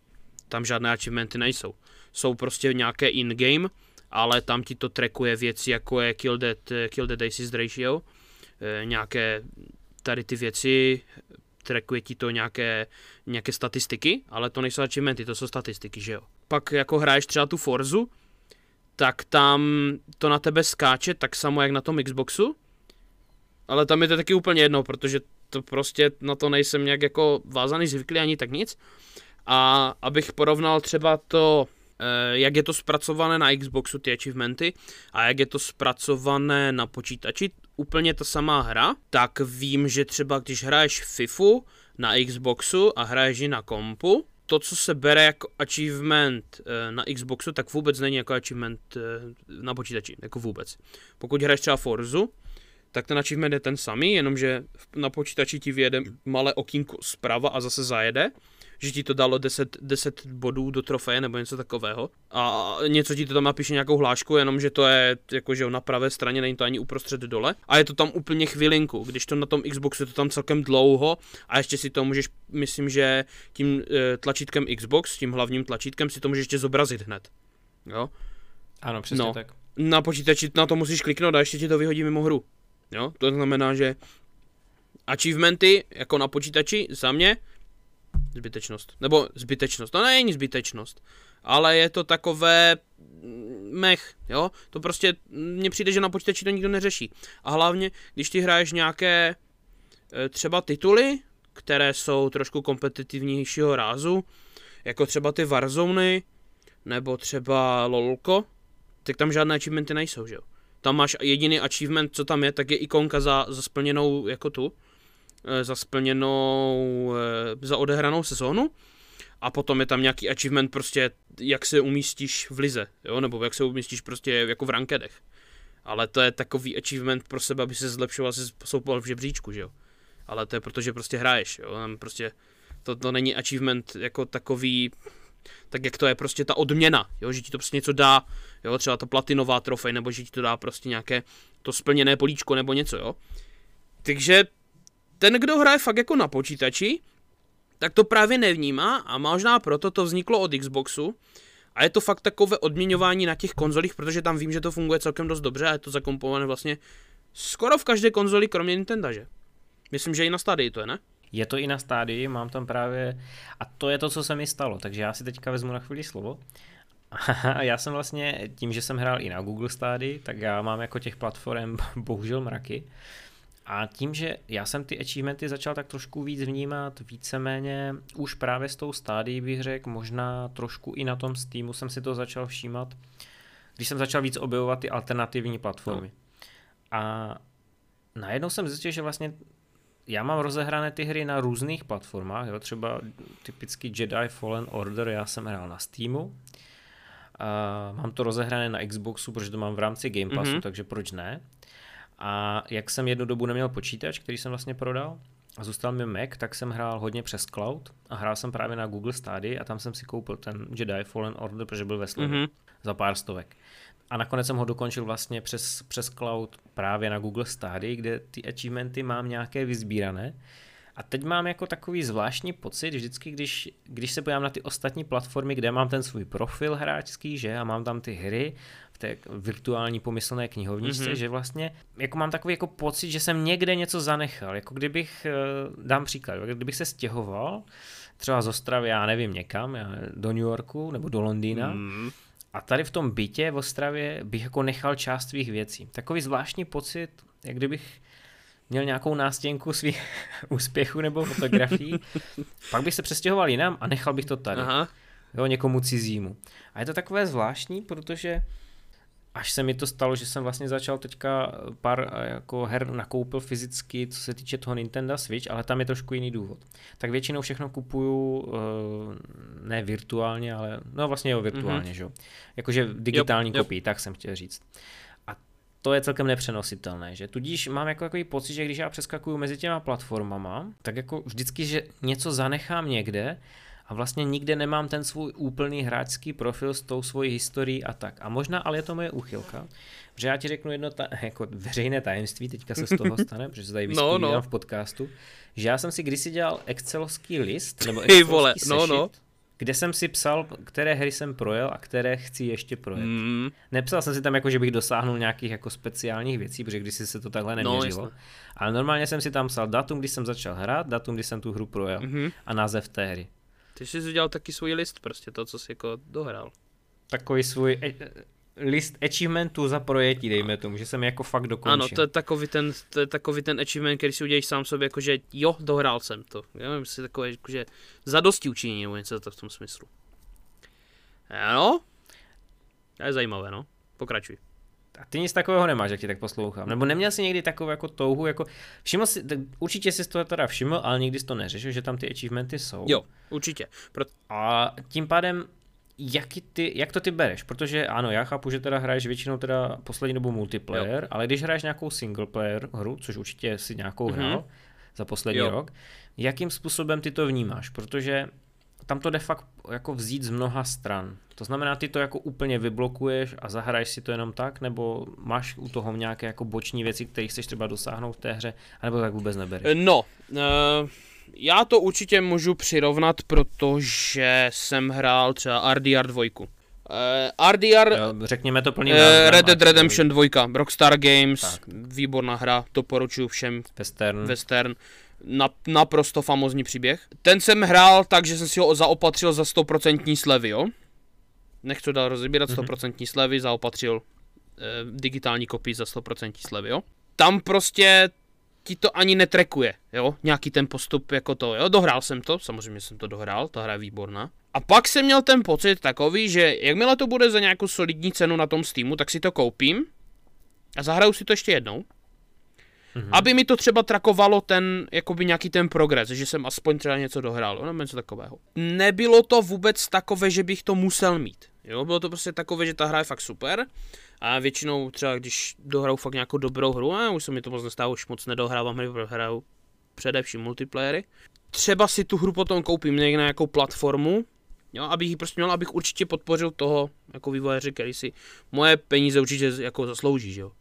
Tam žádné achievementy nejsou. Jsou prostě nějaké in-game, ale tam ti to trackuje věci, jako je Kill Dead, eh, Kill Dead Assist Ratio, nějaké tady ty věci, trackuje ti to nějaké, nějaké statistiky, ale to nejsou achievementy, to jsou statistiky, že jo. Pak jako hraješ třeba tu Forzu, tak tam to na tebe skáče tak samo jak na tom Xboxu, ale tam je to taky úplně jedno, protože to prostě na to nejsem nějak jako vázaný, zvyklý ani tak nic. A abych porovnal třeba to, eh, jak je to zpracované na Xboxu, ty achievementy, a jak je to zpracované na počítači, úplně ta samá hra, tak vím, že třeba když hraješ FIFU na Xboxu a hraješ ji na kompu, to, co se bere jako achievement eh, na Xboxu, tak vůbec není jako achievement eh, na počítači, jako vůbec. Pokud hraješ třeba Forzu, tak ten achievement je ten samý, jenomže na počítači ti vyjede malé okýnko zprava a zase zajede, že ti to dalo 10, 10 bodů do trofeje nebo něco takového. A něco ti to tam napíše nějakou hlášku, jenom že to je jakože na pravé straně, není to ani uprostřed dole. A je to tam úplně chvilinku, když to na tom Xboxu je to tam celkem dlouho a ještě si to můžeš, myslím, že tím e, tlačítkem Xbox, tím hlavním tlačítkem si to můžeš ještě zobrazit hned. Jo? Ano, přesně No. tak. Na počítači na to musíš kliknout a ještě ti to vyhodí mimo hru. Jo? To znamená, že achievementy jako na počítači za mě zbytečnost. Nebo zbytečnost. To není zbytečnost. Ale je to takové mm, mech, jo? To prostě mně přijde, že na počítači to nikdo neřeší. A hlavně, když ty hraješ nějaké e, třeba tituly, které jsou trošku kompetitivnějšího rázu, jako třeba ty Warzony, nebo třeba LOLko, tak tam žádné achievementy nejsou, že jo? Tam máš jediný achievement, co tam je, tak je ikonka za, za splněnou jako tu, za splněnou, eh, za odehranou sezónu a potom je tam nějaký achievement prostě, jak se umístíš v lize, jo, nebo jak se umístíš prostě jako v rankedech. Ale to je takový achievement pro sebe, aby se zlepšoval, si soupoval v žebříčku, že jo. Ale to je proto, že prostě hraješ, jo, tam prostě to, to není achievement jako takový, tak jak to je prostě ta odměna, jo, že ti to prostě něco dá, jo, třeba ta platinová trofej, nebo že ti to dá prostě nějaké to splněné políčko nebo něco, jo. Takže ten, kdo hraje fakt jako na počítači, tak to právě nevnímá a možná proto to vzniklo od Xboxu a je to fakt takové odměňování na těch konzolích, protože tam vím, že to funguje celkem dost dobře a je to zakomponované vlastně skoro v každé konzoli, kromě Nintendo, že? Myslím, že i na stádii to je, ne? Je to i na stádii, mám tam právě, a to je to, co se mi stalo, takže já si teďka vezmu na chvíli slovo. *laughs* A já jsem vlastně, tím, že jsem hrál i na Google stádii, tak já mám jako těch platform *laughs* bohužel mraky. A tím, že já jsem ty achievementy začal tak trošku víc vnímat, víceméně už právě s tou stádií bych řekl, možná trošku i na tom Steamu jsem si to začal všímat, když jsem začal víc objevovat ty alternativní platformy. A najednou jsem zjistil, že vlastně já mám rozehrané ty hry na různých platformách, jo, třeba typicky Jedi Fallen Order, já jsem hrál na Steamu, a mám to rozehrané na Xboxu, protože to mám v rámci Game Passu, mm-hmm. takže proč ne? A jak jsem jednu dobu neměl počítač, který jsem vlastně prodal, a zůstal mi Mac, tak jsem hrál hodně přes cloud a hrál jsem právě na Google Stadia a tam jsem si koupil ten Jedi Fallen Order, protože byl ve slevě mm-hmm. za pár stovek. A nakonec jsem ho dokončil vlastně přes, přes cloud právě na Google Stadia, kde ty achievementy mám nějaké vyzbírané. A teď mám jako takový zvláštní pocit, vždycky, když, když se podívám na ty ostatní platformy, kde mám ten svůj profil hráčský, že, a mám tam ty hry v té virtuální pomyslné knihovničce, mm-hmm. že vlastně jako mám takový jako pocit, že jsem někde něco zanechal, jako kdybych, dám příklad, kdybych se stěhoval, třeba z Ostravy, já nevím, někam, do New Yorku nebo do Londýna, mm. A tady v tom bytě v Ostravě bych jako nechal část svých věcí. Takový zvláštní pocit, jak kdybych měl nějakou nástěnku svých *laughs* úspěchů nebo fotografií, *laughs* pak bych se přestěhoval jinam a nechal bych to tady. Aha. Jo, někomu cizímu. A je to takové zvláštní, protože až se mi to stalo, že jsem vlastně začal teďka pár jako her nakoupil fyzicky, co se týče toho Nintendo Switch, ale tam je trošku jiný důvod. Tak většinou všechno kupuju ne virtuálně, ale no vlastně jo virtuálně, mm-hmm. že jo. Jakože digitální yep, kopii, yep. tak jsem chtěl říct. To je celkem nepřenositelné, že tudíž mám jako takový pocit, že když já přeskakuju mezi těma platformama, tak jako vždycky, že něco zanechám někde, a vlastně nikde nemám ten svůj úplný hráčský profil s tou svojí historií a tak. A možná, ale je to moje úchylka, že já ti řeknu jedno ta, *laughs* jako veřejné tajemství, teďka se z toho stane, protože se tady *laughs* no, no. v podcastu, že já jsem si kdysi dělal excelovský list, nebo excelovský vole, sešit, no, no. Kde jsem si psal, které hry jsem projel a které chci ještě projet. Mm. Nepsal jsem si tam jako, že bych dosáhnul nějakých jako speciálních věcí, protože kdysi se to takhle neměřilo. No, ale normálně jsem si tam psal datum, kdy jsem začal hrát, datum, kdy jsem tu hru projel mm-hmm. a název té hry. Ty jsi udělal taky svůj list, prostě to, co jsi jako dohrál. Takový svůj e- list achievementů za projetí, dejme tomu, že jsem jako fakt dokončil. Ano, to je takový ten, to je takový ten achievement, který si uděláš sám sobě, jakože jo, dohrál jsem to. Já si takové, jakože zadosti učinění nebo něco to v tom smyslu. Ano, to je zajímavé, no. Pokračuj. A ty nic takového nemáš, jak ti tak poslouchám. Nebo neměl jsi někdy takovou jako touhu, jako všiml si, určitě jsi to teda všiml, ale nikdy jsi to neřešil, že tam ty achievementy jsou. Jo, určitě. Pro... A tím pádem, jak, ty, jak to ty bereš? Protože ano, já chápu, že teda hraješ většinou teda poslední dobu multiplayer, jo. ale když hraješ nějakou single player hru, což určitě si nějakou mm-hmm. hrál za poslední jo. rok, jakým způsobem ty to vnímáš? Protože tam to jde fakt jako vzít z mnoha stran. To znamená, ty to jako úplně vyblokuješ a zahraješ si to jenom tak, nebo máš u toho nějaké jako boční věci, které chceš třeba dosáhnout v té hře, anebo tak vůbec nebereš? No, uh, já to určitě můžu přirovnat, protože jsem hrál třeba RDR 2. Uh, RDR... Jo, řekněme to plný uh, Red Dead Redemption 2, Rockstar Games, tak. výborná hra, doporučuji všem. Western. Western. Na, naprosto famozní příběh. Ten jsem hrál tak, že jsem si ho zaopatřil za 100% slevy, jo? Nechci dál rozebírat, 100% mm-hmm. slevy, zaopatřil eh, digitální kopii za 100% slevy, jo? Tam prostě ti to ani netrekuje, jo, nějaký ten postup jako to, jo, dohrál jsem to, samozřejmě jsem to dohrál, ta hra je výborná. A pak jsem měl ten pocit takový, že jakmile to bude za nějakou solidní cenu na tom Steamu, tak si to koupím a zahraju si to ještě jednou. Mm-hmm. Aby mi to třeba trakovalo ten, jakoby nějaký ten progres, že jsem aspoň třeba něco dohrál, nebo něco takového. Nebylo to vůbec takové, že bych to musel mít. Jo, bylo to prostě takové, že ta hra je fakt super a většinou třeba, když dohraju fakt nějakou dobrou hru, a už se mi to moc nestává, už moc nedohrávám hry, hraju především multiplayery. Třeba si tu hru potom koupím někde na nějakou platformu, jo, abych ji prostě měl, abych určitě podpořil toho jako vývojáře, který si moje peníze určitě jako zaslouží, že jo.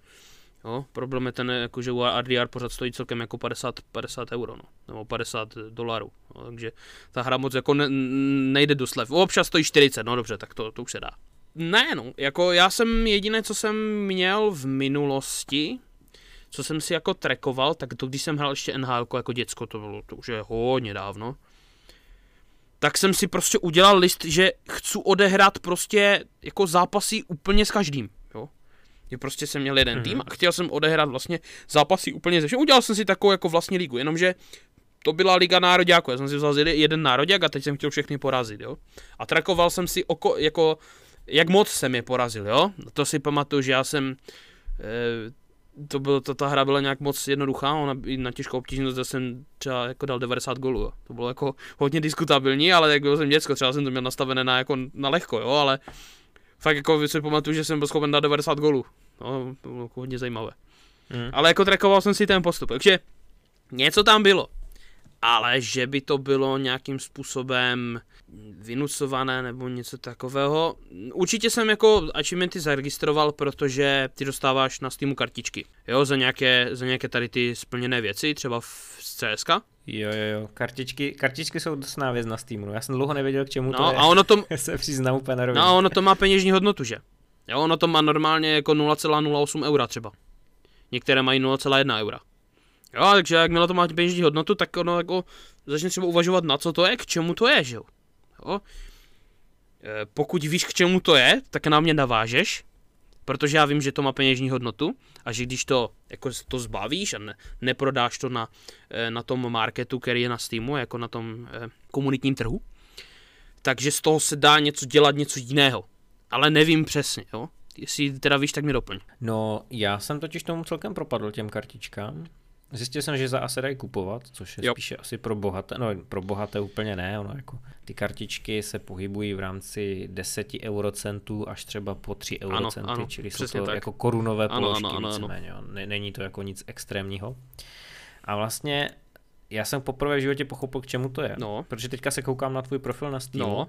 Jo, problém je ten, jako, že u RDR pořád stojí celkem jako 50, 50 euro, no, nebo 50 dolarů, no, takže ta hra moc jako ne, nejde do slev. Občas stojí 40, no dobře, tak to, to už se dá. Ne, no, jako já jsem jediné, co jsem měl v minulosti, co jsem si jako trekoval, tak to když jsem hrál ještě NHL jako děcko, to bylo, to už je hodně dávno, tak jsem si prostě udělal list, že chci odehrát prostě jako zápasy úplně s každým, jo. Je prostě jsem měl jeden mm-hmm. tým a chtěl jsem odehrát vlastně zápasy úplně ze všem. Udělal jsem si takovou jako vlastní ligu, jenomže to byla liga nároďáků, já jsem si vzal jeden nároďák a teď jsem chtěl všechny porazit, jo. A trakoval jsem si oko, jako jak moc jsem je porazil, jo? To si pamatuju, že já jsem, e, to bylo, to, ta hra byla nějak moc jednoduchá, ona na těžkou obtížnost jsem třeba jako dal 90 gólů, jo. To bylo jako hodně diskutabilní, ale jak byl jsem děcko, třeba jsem to měl nastavené na, jako, na lehko, jo, ale fakt jako si pamatuju, že jsem byl schopen dát 90 gólů. No, to bylo jako hodně zajímavé. Mm. Ale jako trackoval jsem si ten postup, takže něco tam bylo ale že by to bylo nějakým způsobem vynucované nebo něco takového. Určitě jsem jako achievementy zaregistroval, protože ty dostáváš na Steamu kartičky, jo, za nějaké, za nějaké tady ty splněné věci, třeba v CSK. Jo, jo, jo, kartičky, kartičky jsou dosná věc na Steamu, no. já jsem dlouho nevěděl, k čemu no, to je, a ono to, *laughs* se přiznám úplně No a ono to má peněžní hodnotu, že? Jo, ono to má normálně jako 0,08 eura třeba. Některé mají 0,1 eura. Jo, takže jakmile to má peněžní hodnotu, tak ono jako začne třeba uvažovat na co to je, k čemu to je, že jo. jo? E, pokud víš, k čemu to je, tak na mě navážeš, protože já vím, že to má peněžní hodnotu a že když to, jako to zbavíš a ne, neprodáš to na, e, na tom marketu, který je na Steamu, jako na tom e, komunitním trhu, takže z toho se dá něco dělat, něco jiného. Ale nevím přesně, jo. Jestli teda víš, tak mi doplň. No, já jsem totiž tomu celkem propadl těm kartičkám. Zjistil jsem, že za A se dají kupovat, což je jo. spíše asi pro bohaté, no pro bohaté úplně ne, ono jako ty kartičky se pohybují v rámci 10 eurocentů až třeba po 3 eurocenty, ano, ano, čili jsou to tak. jako korunové ano, položky ano, ano, víceméně, ano. Není to jako nic extrémního. A vlastně já jsem poprvé v životě pochopil, k čemu to je. No. Protože teďka se koukám na tvůj profil na Steam. No.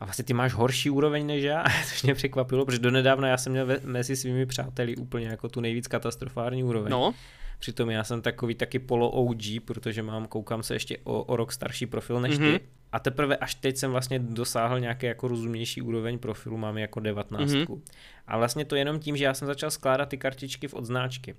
A vlastně ty máš horší úroveň než já, *laughs* což mě překvapilo, protože donedávna já jsem měl mezi svými přáteli úplně jako tu nejvíc katastrofární úroveň. No. Přitom já jsem takový taky polo OG, protože mám, koukám se ještě o, o rok starší profil než mm-hmm. ty. A teprve až teď jsem vlastně dosáhl nějaké jako rozumnější úroveň profilu, mám jako 19. Mm-hmm. A vlastně to jenom tím, že já jsem začal skládat ty kartičky v odznáčky.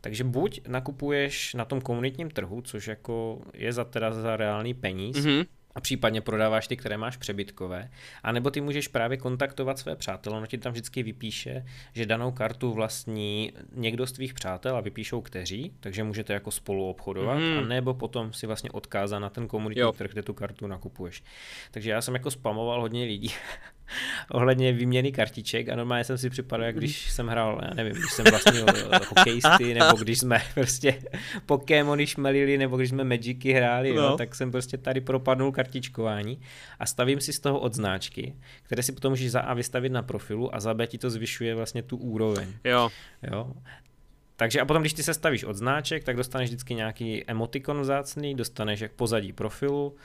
Takže buď nakupuješ na tom komunitním trhu, což jako je za teda za reálný peníz, mm-hmm a případně prodáváš ty, které máš přebytkové. A nebo ty můžeš právě kontaktovat své přátelé, ono ti tam vždycky vypíše, že danou kartu vlastní někdo z tvých přátel a vypíšou kteří, takže můžete jako spolu obchodovat, mm. a nebo potom si vlastně odkázat na ten komunitní trh, kde tu kartu nakupuješ. Takže já jsem jako spamoval hodně lidí *laughs* *laughs* ohledně výměny kartiček a normálně jsem si připadal, jak když jsem hrál, já nevím, když jsem vlastně hokejisty, *laughs* nebo když jsme prostě Pokémony šmelili, nebo když jsme Magicy hráli, no. jo, tak jsem prostě tady propadnul kartičkování a stavím si z toho odznáčky, které si potom můžeš za A vystavit na profilu a za B ti to zvyšuje vlastně tu úroveň. Jo. jo. Takže a potom, když ty se stavíš od značek, tak dostaneš vždycky nějaký emotikon vzácný, dostaneš jak pozadí profilu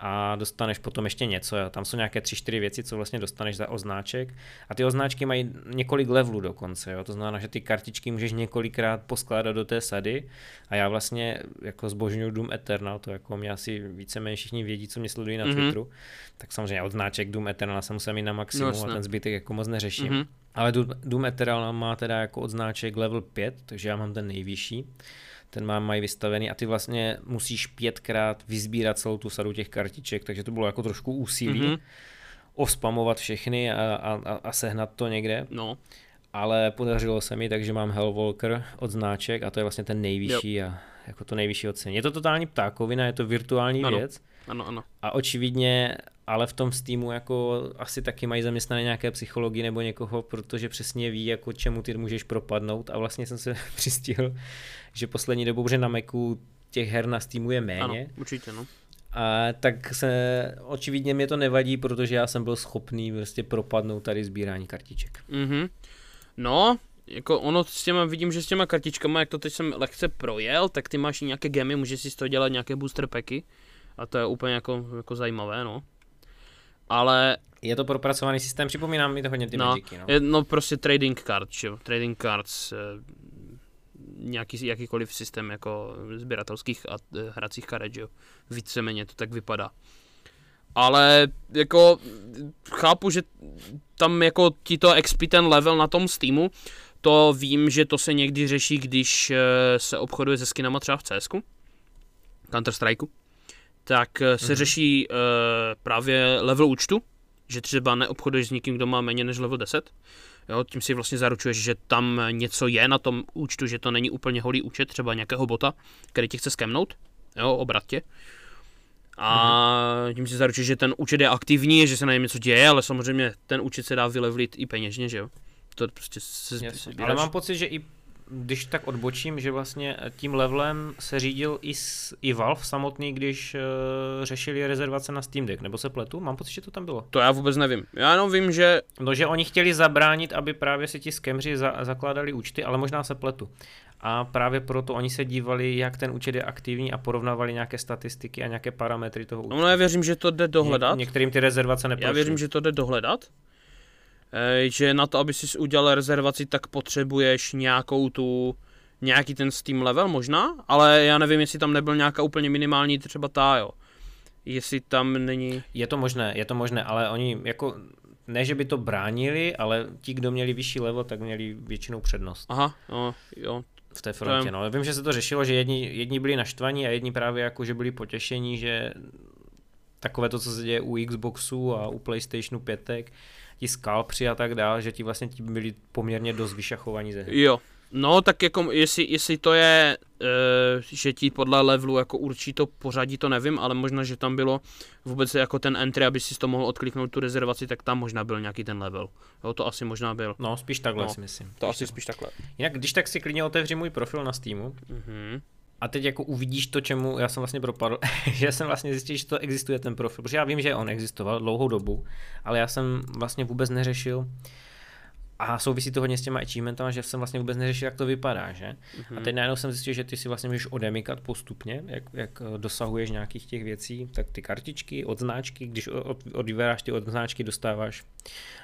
a dostaneš potom ještě něco. Tam jsou nějaké tři, čtyři věci, co vlastně dostaneš za oznáček. A ty oznáčky mají několik levelů dokonce. Jo. To znamená, že ty kartičky můžeš několikrát poskládat do té sady. A já vlastně jako zbožňuju Doom Eternal, to jako mě asi víceméně všichni vědí, co mě sledují na mm-hmm. Twitteru. Tak samozřejmě odznáček Doom Eternal jsem musel mít na maximum no, a ten zbytek jako moc neřeším. Mm-hmm. Ale Doom Eternal má teda jako odznáček level 5, takže já mám ten nejvyšší ten mám mají vystavený a ty vlastně musíš pětkrát vyzbírat celou tu sadu těch kartiček, takže to bylo jako trošku úsilí mm-hmm. ospamovat všechny a, a, a sehnat to někde. No. Ale podařilo se mi, takže mám Hellwalker od znáček a to je vlastně ten nejvyšší jo. a jako to nejvyšší ocení. Je to totální ptákovina, je to virtuální ano. věc. Ano, ano. A očividně, ale v tom Steamu jako asi taky mají zaměstnané nějaké psychologi nebo někoho, protože přesně ví, jako čemu ty můžeš propadnout a vlastně jsem se *laughs* přistihl, že poslední dobou, že na Macu těch her na Steamu je méně. Ano, určitě, no. A tak se, očividně mě to nevadí, protože já jsem byl schopný prostě propadnout tady sbírání kartiček. Mhm. No, jako ono s těma, vidím, že s těma kartičkama, jak to teď jsem lehce projel, tak ty máš nějaké gemy, můžeš si z toho dělat nějaké booster packy a to je úplně jako, jako zajímavé, no. Ale... Je to propracovaný systém, připomínám mi to hodně ty no, Magicy, no. Je, no prostě trading cards, jo. Trading cards, eh, nějaký, jakýkoliv systém jako sběratelských a eh, hracích karet, jo. Víceméně to tak vypadá. Ale jako chápu, že tam jako ti to XP ten level na tom Steamu, to vím, že to se někdy řeší, když eh, se obchoduje se skinama třeba v CSku, Counter Strikeu, tak eh, se mm-hmm. řeší uh, právě level účtu, že třeba neobchoduješ s nikým, kdo má méně než level 10, Jo, tím si vlastně zaručuješ, že tam něco je na tom účtu, že to není úplně holý účet, třeba nějakého bota, který ti chce skemnout, jo, obrat tě. A mm-hmm. tím si zaručuješ, že ten účet je aktivní, že se na něm něco děje, ale samozřejmě ten účet se dá vylevlit i peněžně, že jo. To prostě se Jasně, Ale mám pocit, že i když tak odbočím, že vlastně tím levelem se řídil i, s, i Valve samotný, když uh, řešili rezervace na Steam Deck, nebo se pletu? Mám pocit, že to tam bylo. To já vůbec nevím. Já jenom vím, že... No, že oni chtěli zabránit, aby právě si ti skemři za, zakládali účty, ale možná se pletu. A právě proto oni se dívali, jak ten účet je aktivní a porovnávali nějaké statistiky a nějaké parametry toho účtu. No, no já věřím, že to jde dohledat. Ně- některým ty rezervace neprošly. Já věřím, že to jde dohledat. E, že na to, aby si udělal rezervaci, tak potřebuješ nějakou tu nějaký ten Steam level možná, ale já nevím, jestli tam nebyl nějaká úplně minimální třeba ta, jo. Jestli tam není... Je to možné, je to možné, ale oni jako ne, že by to bránili, ale ti, kdo měli vyšší level, tak měli většinou přednost. Aha, no, jo. V té frontě, no. Vím, že se to řešilo, že jedni, jedni byli naštvaní a jedni právě jako, že byli potěšení, že takové to, co se děje u Xboxu a u PlayStationu 5, ti skalpři a tak dále, že ti vlastně ti byli poměrně dost vyšachovaní ze hry. Jo, No, tak jako jestli, jestli to je, e, že ti podle levelu jako určí to pořadí, to nevím, ale možná, že tam bylo vůbec jako ten entry, aby si to mohl odkliknout tu rezervaci, tak tam možná byl nějaký ten level. Jo, to asi možná byl. No, spíš takhle no, si myslím. To spíš asi takhle. spíš takhle. Jinak, když tak si klidně otevři můj profil na Steamu. Mm-hmm. A teď jako uvidíš to, čemu já jsem vlastně propadl, *laughs* že jsem vlastně zjistil, že to existuje ten profil, protože já vím, že on existoval dlouhou dobu, ale já jsem vlastně vůbec neřešil, a souvisí to hodně s těma achievementama, že jsem vlastně vůbec neřešil, jak to vypadá, že? Mm-hmm. A teď najednou jsem zjistil, že ty si vlastně můžeš odemikat postupně, jak, jak eh, dosahuješ nějakých těch věcí, tak ty kartičky, odznáčky, když od, odvyberáš ty odznáčky, dostáváš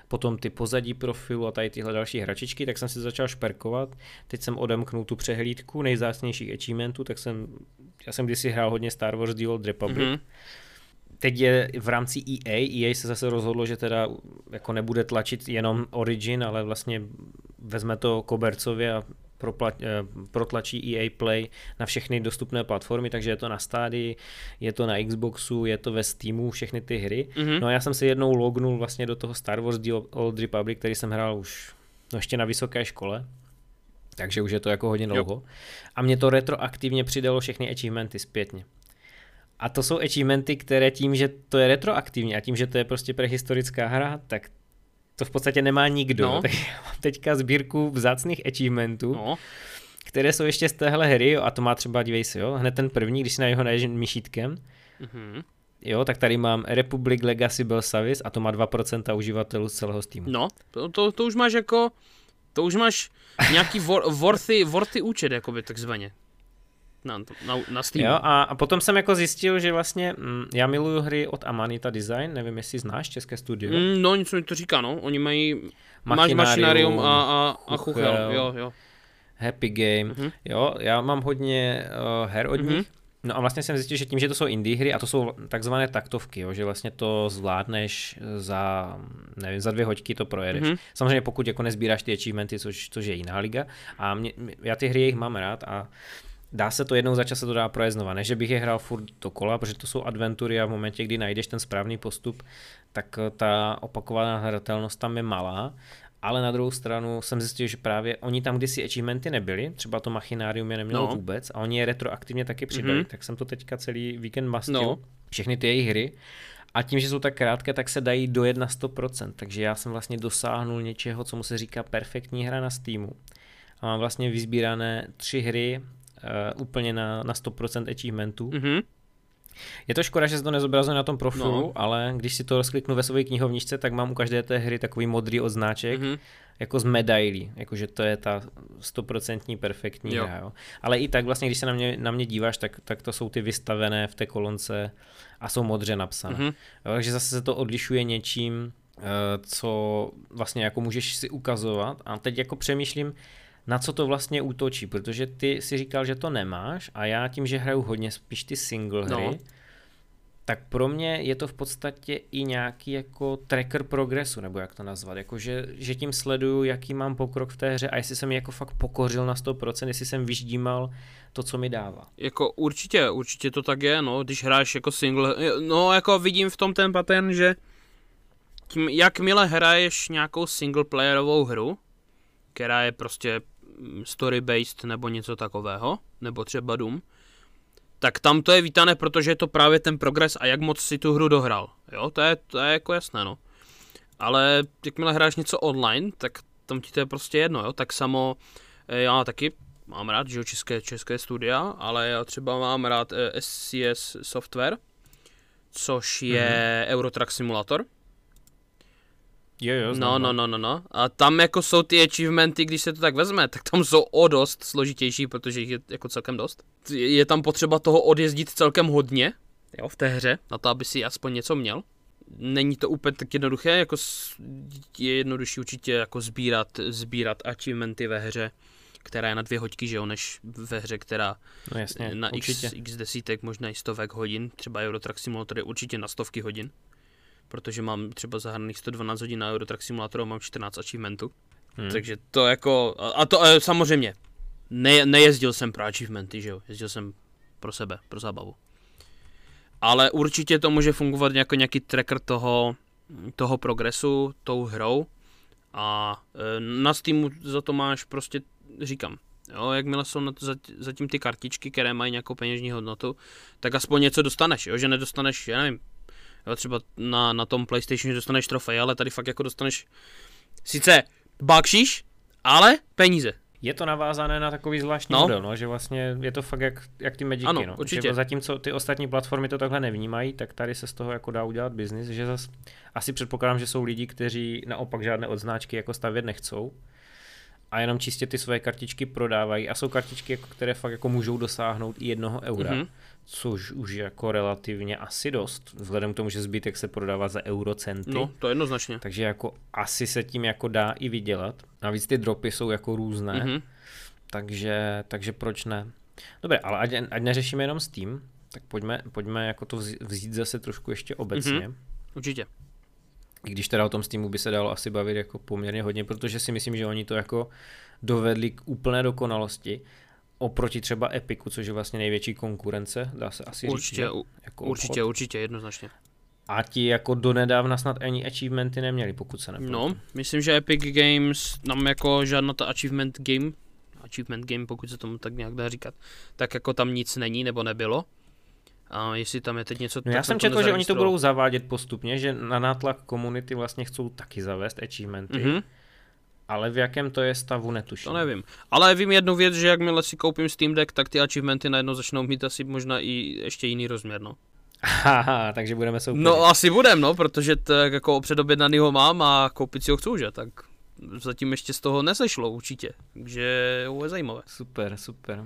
potom ty pozadí profilu a tady tyhle další hračičky, tak jsem si začal šperkovat. Teď jsem odemknul tu přehlídku nejzácnějších achievementů, tak jsem, já jsem kdysi hrál hodně Star Wars The Old Republic, mm-hmm teď je v rámci EA, EA se zase rozhodlo, že teda jako nebude tlačit jenom Origin, ale vlastně vezme to kobercově a proplat, eh, protlačí EA Play na všechny dostupné platformy, takže je to na Stádii, je to na Xboxu, je to ve Steamu, všechny ty hry. Mm-hmm. No a já jsem se jednou lognul vlastně do toho Star Wars The Old Republic, který jsem hrál už no ještě na vysoké škole, takže už je to jako hodně dlouho. Jo. A mě to retroaktivně přidalo všechny achievementy zpětně. A to jsou achievementy, které tím, že to je retroaktivní a tím, že to je prostě prehistorická hra, tak to v podstatě nemá nikdo. No. Tak *laughs* já mám teďka sbírku vzácných achievementů, no. které jsou ještě z téhle hry, jo, a to má třeba, dívej se, jo, hned ten první, když si na jeho najdeš myšítkem, mm-hmm. Jo, tak tady mám Republic Legacy Bell Service a to má 2% uživatelů z celého Steamu. No, to, to, to už máš jako, to už máš nějaký *laughs* worthy, worthy účet, jakoby takzvaně. Na, na, na Steam. Jo, a, a potom jsem jako zjistil, že vlastně mm, já miluju hry od Amanita Design, nevím, jestli znáš české studio. Mm, no, něco mi to říká, no. Oni mají Machinarium, Machinarium a, a, a Chuchel. Chuchel, jo, jo. Happy Game, Mhm. jo, já mám hodně uh, her od Mhm. nich. No a vlastně jsem zjistil, že tím, že to jsou indie hry a to jsou takzvané taktovky, jo, že vlastně to zvládneš za, nevím, za dvě hoďky to projedeš. Mhm. Mm-hmm. Samozřejmě pokud jako nezbíráš ty achievementy, což, což je jiná liga. A mě, mě- já ty hry jich mám rád a dá se to jednou za čas se to dá projet znova. Ne, že bych je hrál furt dokola, protože to jsou adventury a v momentě, kdy najdeš ten správný postup, tak eh, ta opakovaná hratelnost tam je malá. Ale na druhou stranu jsem zjistil, že právě oni tam kdysi achievementy nebyli, třeba to Machinarium je nemělo No. vůbec a oni je retroaktivně taky přidali, Mhm. mm-hmm. tak jsem to teďka celý víkend mastil, No. všechny ty jejich hry a tím, že jsou tak krátké, tak se dají dojet na 100%, takže já jsem vlastně dosáhnul něčeho, co mu se říká perfektní hra na Steamu. A mám vlastně vyzbírané tři hry uh, úplně na, na 100% achievementů. Mm. Mhm. Je to škoda, že se to nezobrazuje na tom profilu, No. ale když si to rozkliknu ve své knihovničce, tak mám u každé té hry takový modrý odznáček, Mhm. jako z medailí, jakože to je ta stoprocentní perfektní Jo. hra. Jo. Ale i tak vlastně, když se na mě, na mě díváš, tak, tak to jsou ty vystavené v té kolonce a jsou modře napsané. Mhm. Jo, takže zase se to odlišuje něčím, eh, co vlastně jako můžeš si ukazovat a teď jako přemýšlím, na co to vlastně útočí, protože ty si říkal, že to nemáš a já tím, že hraju hodně spíš ty single hry, No. tak pro mě je to v podstatě i nějaký jako tracker progresu, nebo jak to nazvat, jako že, že tím sleduju, jaký mám pokrok v té hře a jestli jsem ji jako fakt pokořil na 100%, jestli jsem vyždímal to, co mi dává. Jako určitě, určitě to tak je, no, když hráš jako single, no jako vidím v tom ten pattern, že tím, jakmile hraješ nějakou singleplayerovou hru, která je prostě story-based nebo něco takového, nebo třeba Doom, tak tam to je vítané, protože je to právě ten progres a jak moc si tu hru dohrál, jo, to je, to je jako jasné, no. Ale jakmile hráš něco online, tak tam ti to je prostě jedno, jo, tak samo eh, já taky mám rád, že jo, české, české studia, ale já třeba mám rád eh, SCS Software, což je mm-hmm. Eurotrack Simulator. Jo, jo, No, no, no, no, no. A tam jako jsou ty achievementy, když se to tak vezme, tak tam jsou o dost složitější, protože jich je jako celkem dost. Je tam potřeba toho odjezdit celkem hodně, jo, v té hře, na to, aby si aspoň něco měl. Není to úplně tak jednoduché, jako je jednodušší určitě jako sbírat, sbírat achievementy ve hře, která je na dvě hoďky, že jo, než ve hře, která no jasně, na určitě. x, x desítek, možná i stovek hodin, třeba Eurotrack Simulator je určitě na stovky hodin, protože mám třeba zahraných 112 hodin na Eurotrack Simulator a mám 14 achievementů, Hmm. takže to jako, a a to e, samozřejmě, ne, nejezdil jsem pro achievementy, že jo, jezdil jsem pro sebe, pro zábavu. Ale určitě to může fungovat jako nějaký tracker toho, toho progresu, tou hrou a e, na Steamu za to máš prostě, říkám, Jo, jakmile jsou na to zat- zatím ty kartičky, které mají nějakou peněžní hodnotu, tak aspoň něco dostaneš, jo, že nedostaneš, já nevím, jo, třeba na, na tom PlayStationu dostaneš trofej, ale tady fakt jako dostaneš sice bakšiš, ale peníze. Je to navázané na takový zvláštní No. model, no, že vlastně je to fakt jak, jak ty Magicy, Ano, no. určitě. Že zatímco ty ostatní platformy to takhle nevnímají, tak tady se z toho jako dá udělat biznis, že zas asi předpokládám, že jsou lidi, kteří naopak žádné odznáčky jako stavět nechcou a jenom čistě ty své kartičky prodávají a jsou kartičky, jako, které fakt jako můžou dosáhnout i jednoho eura, Mhm. mm-hmm. což už je jako relativně asi dost, vzhledem k tomu, že zbytek se prodává za eurocenty. No, to jednoznačně. Takže jako asi se tím jako dá i vydělat. Navíc ty dropy jsou jako různé, mm-hmm. Mhm. takže, takže proč ne? Dobré, ale ať, ať neřešíme jenom Steam, tak pojďme, pojďme jako to vzít, zase trošku ještě obecně. Mhm. Mm-hmm. Určitě. I když teda o tom Steamu by se dalo asi bavit jako poměrně hodně, protože si myslím, že oni to jako dovedli k úplné dokonalosti oproti třeba Epiku, což je vlastně největší konkurence, dá se asi Určitě, říct. že? u- Jako určitě, obchod. určitě, jednoznačně. A ti jako donedávna snad ani achievementy neměli, pokud se nepletu. No, myslím, že Epic Games nám jako žádná ta achievement game, achievement game, pokud se tomu tak nějak dá říkat, tak jako tam nic není nebo nebylo. A jestli tam je teď něco, No tak já jsem četl, že oni to budou zavádět postupně, že na nátlak komunity vlastně chcou taky zavést achievementy, mm-hmm. Mhm, ale v jakém to je stavu netuším. to nevím. Ale vím jednu věc, že jakmile si koupím Steam Deck, tak ty achievementy najednou začnou mít asi možná i ještě jiný rozměr, no. Haha, *laughs* takže budeme se No asi budem, no, protože tak jako předobjednaný ho mám a koupit si ho chci, že, tak zatím ještě z toho nesešlo určitě, takže je zajímavé. Super, super.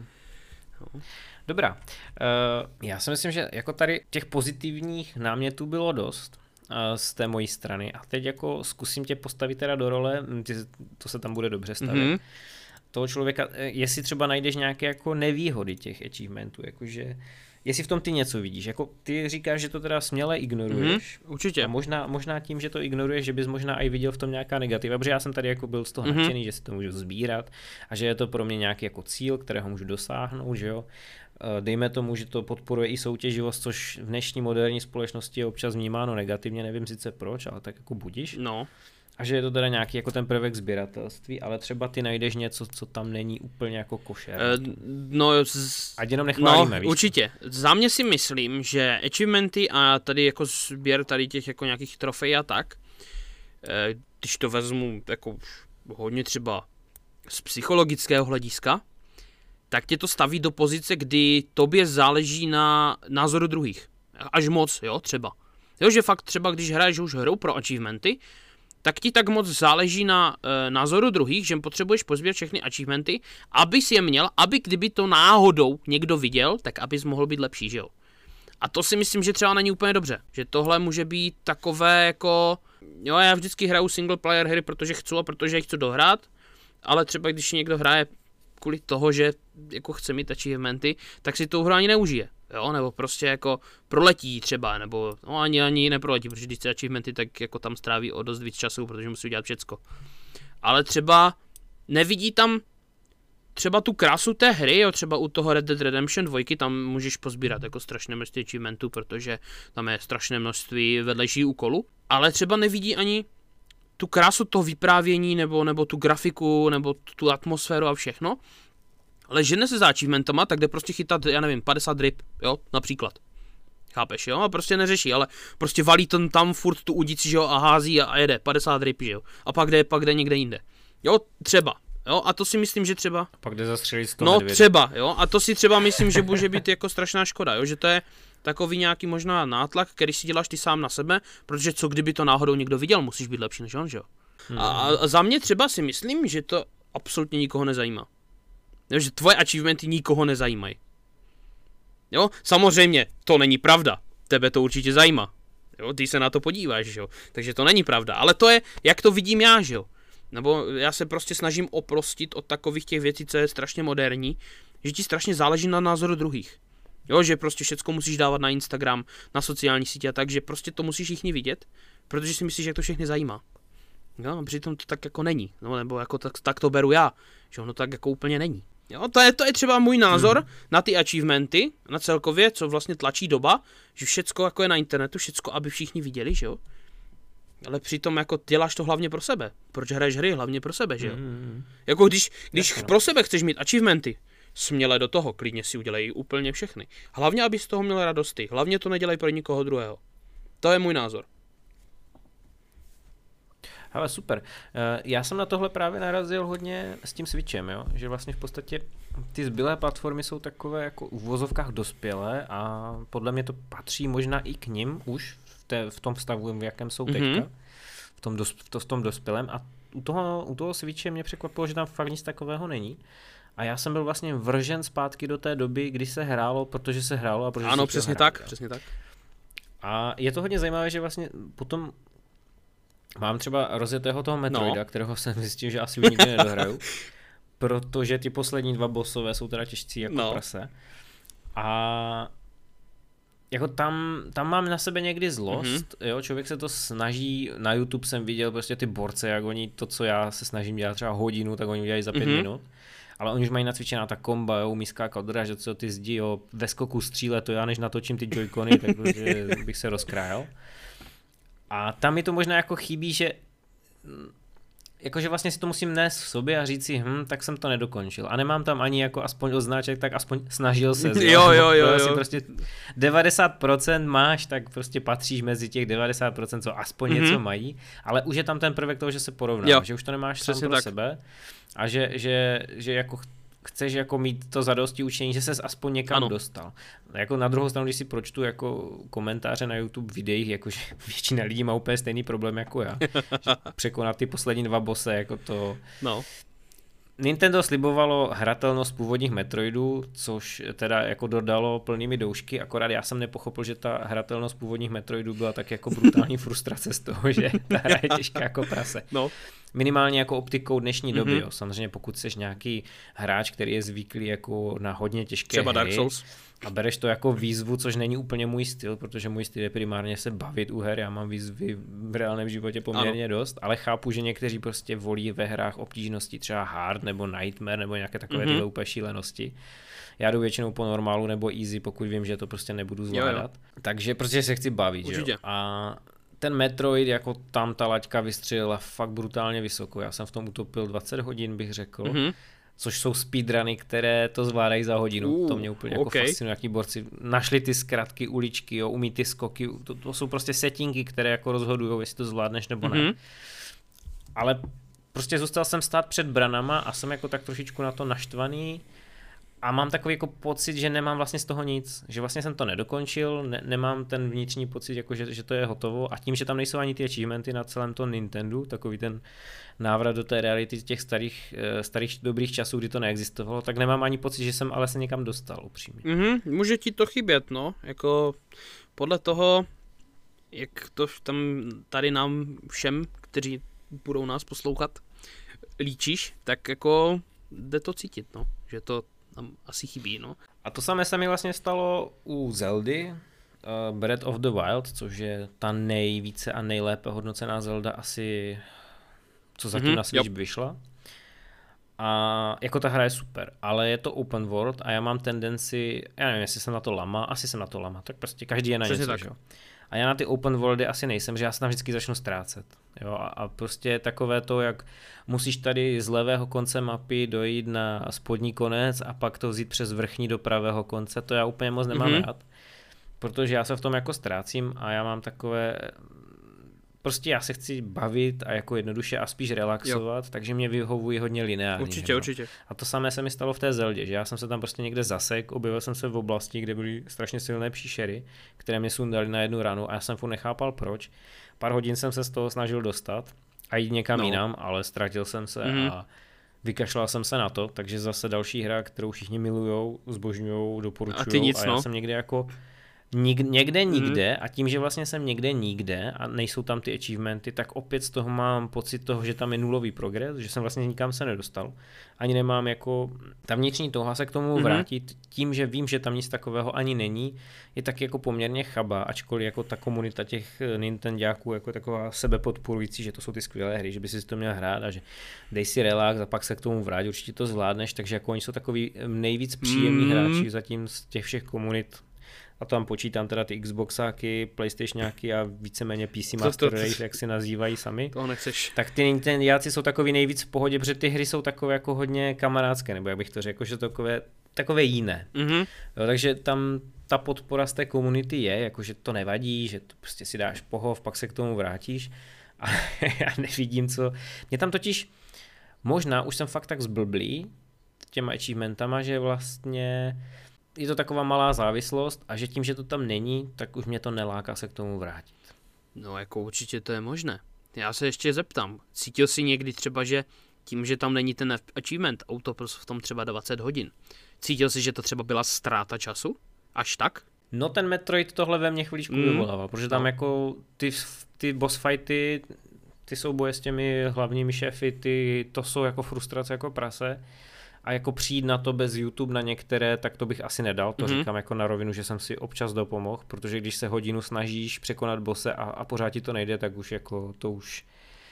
No. Dobrá. Uh, já si myslím, že jako tady těch pozitivních námětů bylo dost uh, z té mojí strany. A teď jako zkusím tě postavit teda do role, hm, ty, to se tam bude dobře stavět. Mm-hmm. Toho člověka, eh, jestli třeba najdeš nějaké jako nevýhody těch achievementů, jakože jestli v tom ty něco vidíš. Jako ty říkáš, že to teda směle ignoruješ. Mm, určitě. A možná, možná tím, že to ignoruješ, že bys možná i viděl v tom nějaká negativa, protože já jsem tady jako byl z toho mm-hmm. nadšený, že si to můžu sbírat a že je to pro mě nějaký jako cíl, kterého můžu dosáhnout, že jo. Eh, dejme tomu, že to podporuje i soutěživost, což v dnešní moderní společnosti je občas vnímáno negativně, nevím sice proč, ale tak jako budíš. No. A že je to teda nějaký jako ten prvek sběratelství, ale třeba ty najdeš něco, co tam není úplně jako košer. Uh, no, z... Ať jenom nechválíme, no, víš? určitě. Za mě si myslím, že achievementy a tady jako sběr tady těch jako nějakých trofej a tak, eh, když to vezmu jako hodně třeba z psychologického hlediska, tak tě to staví do pozice, kdy tobě záleží na názoru druhých. Až moc, jo, třeba. Jo, že fakt třeba, když hraješ už hru pro achievementy, tak ti tak moc záleží na e, názoru druhých, že potřebuješ pozbírat všechny achievementy, abys je měl, aby kdyby to náhodou někdo viděl, tak abys mohl být lepší, že jo. A to si myslím, že třeba není úplně dobře, že tohle může být takové jako, jo, já vždycky hraju single player hry, protože chci a protože je chci dohrát, ale třeba když někdo hraje kvůli toho, že jako chce mít achievementy, tak si tu hru ani neužije. Jo, nebo prostě jako proletí třeba, nebo no ani ani neproletí, protože když chce achievementy, tak jako tam stráví o dost víc času, protože musí udělat všecko. Ale třeba nevidí tam třeba tu krásu té hry, jo, třeba u toho Red Dead Redemption 2, tam můžeš pozbírat jako strašné množství achievementů, protože tam je strašné množství vedlejších úkolů, ale třeba nevidí ani tu krásu toho vyprávění, nebo, nebo tu grafiku, nebo tu atmosféru a všechno, ale žene se za achievementama, tak jde prostě chytat, já nevím, 50 ryb, jo, například. Chápeš, jo? A prostě neřeší, ale prostě valí ten tam furt tu udici, že jo, a hází a, a jede, 50 ryb, že jo. A pak jde, pak jde někde jinde. Jo, třeba. Jo, a to si myslím, že třeba... A pak jde zastřelit 100 No, třeba, jo, a to si třeba myslím, že může být jako strašná škoda, jo, že to je takový nějaký možná nátlak, který si děláš ty sám na sebe, protože co kdyby to náhodou někdo viděl, musíš být lepší než on, že jo. Hmm. A, a za mě třeba si myslím, že to absolutně nikoho nezajímá. Jo, že tvoje achievementy nikoho nezajímají. Jo, samozřejmě, to není pravda. Tebe to určitě zajímá. Jo, ty se na to podíváš, že jo. Takže to není pravda. Ale to je, jak to vidím já, že jo. Nebo já se prostě snažím oprostit od takových těch věcí, co je strašně moderní, že ti strašně záleží na názoru druhých. Jo, že prostě všechno musíš dávat na Instagram, na sociální sítě a tak, že prostě to musíš všichni vidět, protože si myslíš, že to všechny zajímá. Jo, a přitom to tak jako není, no, nebo jako tak, tak to beru já, že ono tak jako úplně není. Jo, to je, to je třeba můj názor hmm. na ty achievementy, na celkově, co vlastně tlačí doba, že všecko jako je na internetu, všecko, aby všichni viděli, že jo. Ale přitom jako děláš to hlavně pro sebe. Proč hraješ hry? Hlavně pro sebe, že jo. Hmm. Jako když, když no. pro sebe chceš mít achievementy, směle do toho, klidně si udělej úplně všechny. Hlavně, aby z toho měl radosti. Hlavně to nedělej pro nikoho druhého. To je můj názor. Ale super. Eh, já jsem na tohle právě narazil hodně s tím Switchem, jo? že vlastně v podstatě ty zbylé platformy jsou takové jako v vozovkách dospělé a podle mě to patří možná i k ním už v, té, v tom stavu, v jakém jsou teďka, mm-hmm. v, tom dos, v, to, v tom dospělém a u toho, u toho Switche mě překvapilo, že tam fakt nic takového není. A já jsem byl vlastně vržen zpátky do té doby, kdy se hrálo, protože se hrálo a protože Ano, přesně hrálo, tak, jo. přesně tak. A je to hodně zajímavé, že vlastně potom mám třeba rozjetého toho Metroida, no. kterého jsem zjistil, že asi už nikdy nedohraju, *laughs* protože ty poslední dva bossové jsou teda těžcí jako no. prase. A jako tam, tam mám na sebe někdy zlost, mm-hmm. jo, člověk se to snaží, na YouTube jsem viděl prostě ty borce, jak oni to, co já se snažím dělat třeba hodinu, tak oni udělají za pět mm-hmm. minut ale oni už mají nacvičená ta komba, jo, umí skákat že co ty zdi, jo, ve skoku stříle, to já než natočím ty joycony, tak prostě *laughs* bych se rozkrájel. A tam mi to možná jako chybí, že jakože vlastně si to musím nést v sobě a říct si, hm, tak jsem to nedokončil. A nemám tam ani jako aspoň označek, tak aspoň snažil se. *laughs* jo, jo, jo, jo. Prostě 90% máš, tak prostě patříš mezi těch 90%, co aspoň mm-hmm. něco mají, ale už je tam ten prvek toho, že se porovnáš, že už to nemáš Přesně sám pro tak. sebe a že, že, že jako chceš jako mít to zadosti učení, že ses aspoň někam ano. dostal. Jako na druhou stranu, když si pročtu jako komentáře na YouTube videích, jakože *laughs* většina lidí má úplně stejný problém jako já. překonat ty poslední dva bose, jako to... No. Nintendo slibovalo hratelnost původních Metroidů, což teda jako dodalo plnými doušky, akorát já jsem nepochopil, že ta hratelnost původních Metroidů byla tak jako brutální *laughs* frustrace z toho, že ta hra je těžká jako prase. No. Minimálně jako optikou dnešní doby, Mhm. jo. Samozřejmě pokud jsi nějaký hráč, který je zvyklý jako na hodně těžké Třeba hry Dark Souls. A bereš to jako výzvu, což není úplně můj styl, protože můj styl je primárně se bavit u her, já mám výzvy v reálném životě poměrně ano. dost, ale chápu, že někteří prostě volí ve hrách obtížnosti třeba hard nebo nightmare nebo nějaké takové Mhm. mm-hmm. úplně šílenosti. Já jdu většinou po normálu nebo easy, pokud vím, že to prostě nebudu jo. zvládat. Takže prostě se chci bavit, že jo. A ten Metroid, jako tam ta laťka vystřelila fakt brutálně vysoko. Já jsem v tom utopil 20 hodin, bych řekl. Mm-hmm Mhm. Což jsou speedruny, které to zvládají za hodinu. Uh, to mě úplně jako okay. fascinuje, jaký borci našli ty zkratky, uličky, jo, umí ty skoky, to, to jsou prostě settingy, které jako rozhodují, jestli to zvládneš nebo ne. Mhm. Ale prostě zůstal jsem stát před branama a jsem jako tak trošičku na to naštvaný a mám takový jako pocit, že nemám vlastně z toho nic, že vlastně jsem to nedokončil, ne, nemám ten vnitřní pocit, jako že, že to je hotovo. A tím, že tam nejsou ani ty achievementy na celém tom Nintendo, takový ten návrat do té reality těch starých, eh, starých dobrých časů, kdy to neexistovalo, tak nemám ani pocit, že jsem ale se někam dostal upřímně. Mhm, může ti to chybět, no, jako podle toho, jak to tam tady nám všem, kteří budou nás poslouchat, líčíš, tak jako jde to cítit, no, že to tam asi chybí, no. A to samé se mi vlastně stalo u Zeldy, uh, Breath of the Wild, což je ta nejvíce a nejlépe hodnocená Zelda asi, co zatím Mhm, mm-hmm, na Switch vyšla. A jako ta hra je super, ale je to open world a já mám tendenci, já nevím, jestli jsem na to lama, asi jsem na to lama, tak prostě každý je na Přesně něco, tak. že jo. A já na ty open worldy asi nejsem, že já se tam vždycky začnu ztrácet. Jo, a, a prostě takové to, jak musíš tady z levého konce mapy dojít na spodní konec a pak to vzít přes vrchní do pravého konce, to já úplně moc nemám Mhm. mm-hmm. rád. Protože já se v tom jako ztrácím a já mám takové prostě já se chci bavit a jako jednoduše a spíš relaxovat, jo. takže mě vyhovují hodně lineární. Určitě, no. určitě. A to samé se mi stalo v té Zeldě, že já jsem se tam prostě někde zasek, objevil jsem se v oblasti, kde byly strašně silné příšery, které mě sundali na jednu ranu a já jsem furt nechápal proč. Pár hodin jsem se z toho snažil dostat a jít někam No. jinam, ale ztratil jsem se Mhm. mm-hmm. a vykašlal jsem se na to, takže zase další hra, kterou všichni milujou, zbožňují, doporučují A ty nic, a já no. jsem někde jako nik, někde nikde a tím, že vlastně jsem někde nikde a nejsou tam ty achievementy, tak opět z toho mám pocit toho, že tam je nulový progres, že jsem vlastně nikam se nedostal. Ani nemám jako ta vnitřní touha se k tomu Mhm. vrátit tím, že vím, že tam nic takového ani není, je tak jako poměrně chaba, ačkoliv jako ta komunita těch eh, Nintendáků jako taková sebepodporující, že to jsou ty skvělé hry, že by si to měl hrát a že dej si relax a pak se k tomu vrát, určitě to zvládneš, takže jako oni jsou takový eh, nejvíc příjemní Mm. hráči zatím z těch všech komunit a tam počítám teda ty Xboxáky, Playstationáky a víceméně PC To- to- Master to- Race, jak si nazývají sami. Toho nechceš. Tak ty Nintendáci jsou takový nejvíc v pohodě, protože ty hry jsou takové jako hodně kamarádské, nebo jak bych to řekl, že takové, takové jiné. Mhm. Jo, takže tam ta podpora z té komunity je, jakože to nevadí, že to prostě si dáš pohov, pak se k tomu vrátíš. A *laughs* já nevidím, co... Mě tam totiž, možná už jsem fakt tak zblblý těma achievementama, že vlastně je to taková malá závislost a že tím, že to tam není, tak už mě to neláká se k tomu vrátit. No jako určitě to je možné. Já se ještě zeptám, cítil jsi někdy třeba, že tím, že tam není ten achievement, auto v tom třeba 20 hodin, cítil jsi, že to třeba byla ztráta času? Až tak? No ten Metroid tohle ve mně chviličku Mm. mm. vyvolává, protože tam No. jako ty, ty boss fighty, ty souboje s těmi hlavními šéfy, ty, to jsou jako frustrace jako prase. A jako přijít na to bez YouTube na některé, tak to bych asi nedal. To Mhm. mm-hmm. říkám jako na rovinu, že jsem si občas dopomohl, protože když se hodinu snažíš překonat bose a, a pořád ti to nejde, tak už jako to už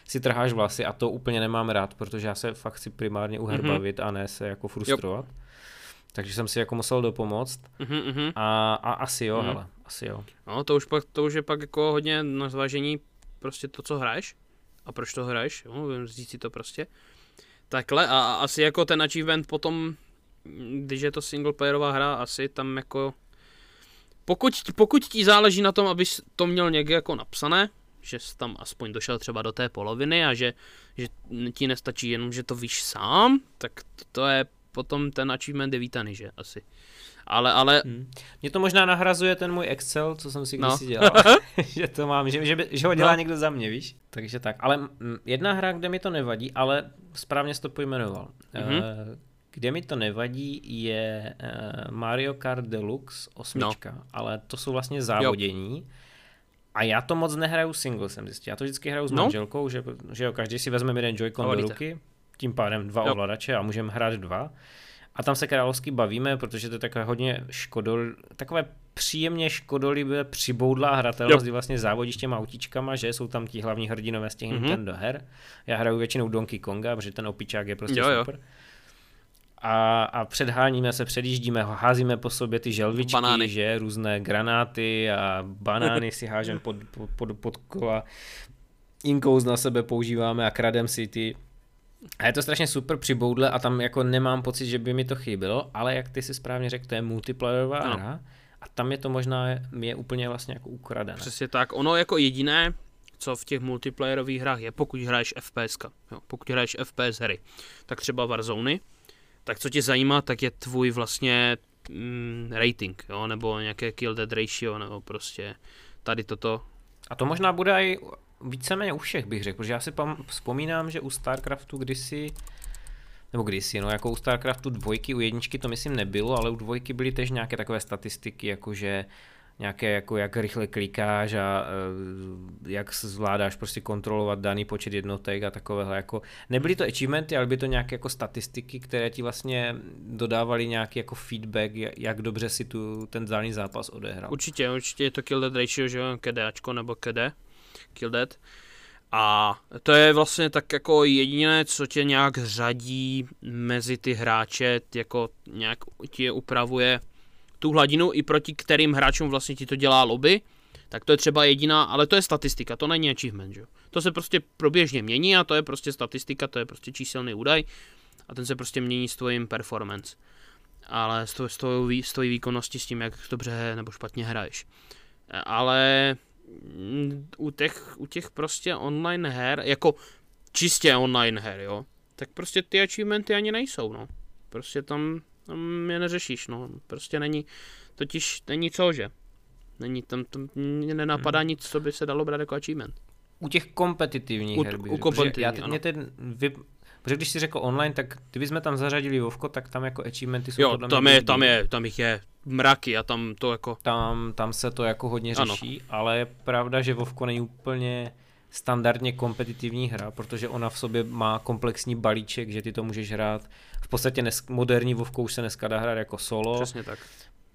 si trháš vlasy a to úplně nemám rád, protože já se fakt chci primárně u her Mhm. bavit a ne se jako frustrovat. Takže jsem si jako musel dopomoct Mhm, mhm. a, a asi jo, Mhm. hele, asi jo. No to už, pak, to už je pak jako hodně na zvážení prostě to, co hraješ a proč to hraješ, jo, říct si to prostě. Takhle a asi jako ten achievement potom, když je to singleplayerová hra, asi tam jako pokud, pokud ti záleží na tom, abys to měl někde jako napsané, že jsi tam aspoň došel třeba do té poloviny a že, že ti nestačí jenom, že to víš sám, tak to je potom ten achievement je vítaný, že asi. Ale, ale... Hmm. Mě to možná nahrazuje ten můj Excel, co jsem si kdysi no. dělal, *laughs* *laughs* že to mám, že, že, že ho dělá no. někdo za mě, víš? Takže tak, ale jedna hra, kde mi to nevadí, ale správně jsi to pojmenoval. Mm-hmm. Kde mi to nevadí, je Mario Kart Deluxe osmička, no. ale to jsou vlastně závodění. Jo. A já to moc nehraju single, jsem zjistil. Já to vždycky hraju s no. manželkou, že, že jo, každý si vezme jeden Joy-Con do ruky, tím pádem dva jo. ovladače a můžeme hrát dva. A tam se královsky bavíme, protože to je takové hodně škodol, takové příjemně škodolivé přiboudlá hratelnost, kdy vlastně závodíš těma autíčkama, že jsou tam ti hlavní hrdinové z těch mm-hmm. Nintendo her. Já hraju většinou Donkey Konga, protože ten opičák je prostě jo, super. Jo. A, a předháníme se, předjíždíme, házíme po sobě ty želvičky, banány. že různé granáty a banány si hážeme pod, pod, pod, pod kola. Inkous na sebe používáme a kradem si ty a je to strašně super přiboudle a tam jako nemám pocit, že by mi to chybilo, ale jak ty si správně řekl, to je multiplayerová no. hra a tam je to možná je úplně vlastně jako ukradené. Přesně tak, ono jako jediné, co v těch multiplayerových hrách je, pokud hraješ FPS, jo, pokud hraješ FPS hry, tak třeba Warzone, tak co tě zajímá, tak je tvůj vlastně mm, rating, jo, nebo nějaké kill dead ratio, nebo prostě tady toto. A to možná bude i víceméně u všech bych řekl, protože já si pam, vzpomínám, že u StarCraftu kdysi, nebo kdysi, no jako u StarCraftu dvojky, u jedničky to myslím nebylo, ale u dvojky byly tež nějaké takové statistiky, jakože nějaké jako jak rychle klikáš a uh, jak zvládáš prostě kontrolovat daný počet jednotek a takovéhle jako nebyly to achievementy, ale byly to nějaké jako statistiky, které ti vlastně dodávaly nějaký jako feedback, jak dobře si tu ten daný zápas odehrál. Určitě, určitě je to kill dead ratio, že jo, KDAčko nebo KD. Kill Dead. A to je vlastně tak jako jediné, co tě nějak řadí mezi ty hráče, jako nějak ti upravuje tu hladinu i proti kterým hráčům vlastně ti to dělá lobby, tak to je třeba jediná, ale to je statistika, to není achievement, že? To se prostě proběžně mění a to je prostě statistika, to je prostě číselný údaj a ten se prostě mění s tvojím performance. Ale s, tvoj, s, tvojí, výkonností, s tím, jak dobře nebo špatně hraješ. Ale u těch, u těch prostě online her, jako čistě online her, jo, tak prostě ty achievementy ani nejsou, no. Prostě tam, tam je neřešíš, no. Prostě není, totiž není co, že. Není tam, tam mě nenapadá hmm. nic, co by se dalo brát jako achievement. U těch kompetitivních u, her, u kompetitivní, já, teď mě ten vy, Protože když si řekl online, tak kdybychom tam zařadili Vovko, tak tam jako achievementy jsou jo, podle tam je, tam je, tam jich je mraky a tam to jako... Tam, tam se to jako hodně řeší, ano. ale je pravda, že Vovko není úplně standardně kompetitivní hra, protože ona v sobě má komplexní balíček, že ty to můžeš hrát. V podstatě dnes, moderní Vovko už se dneska dá hrát jako solo. Přesně tak.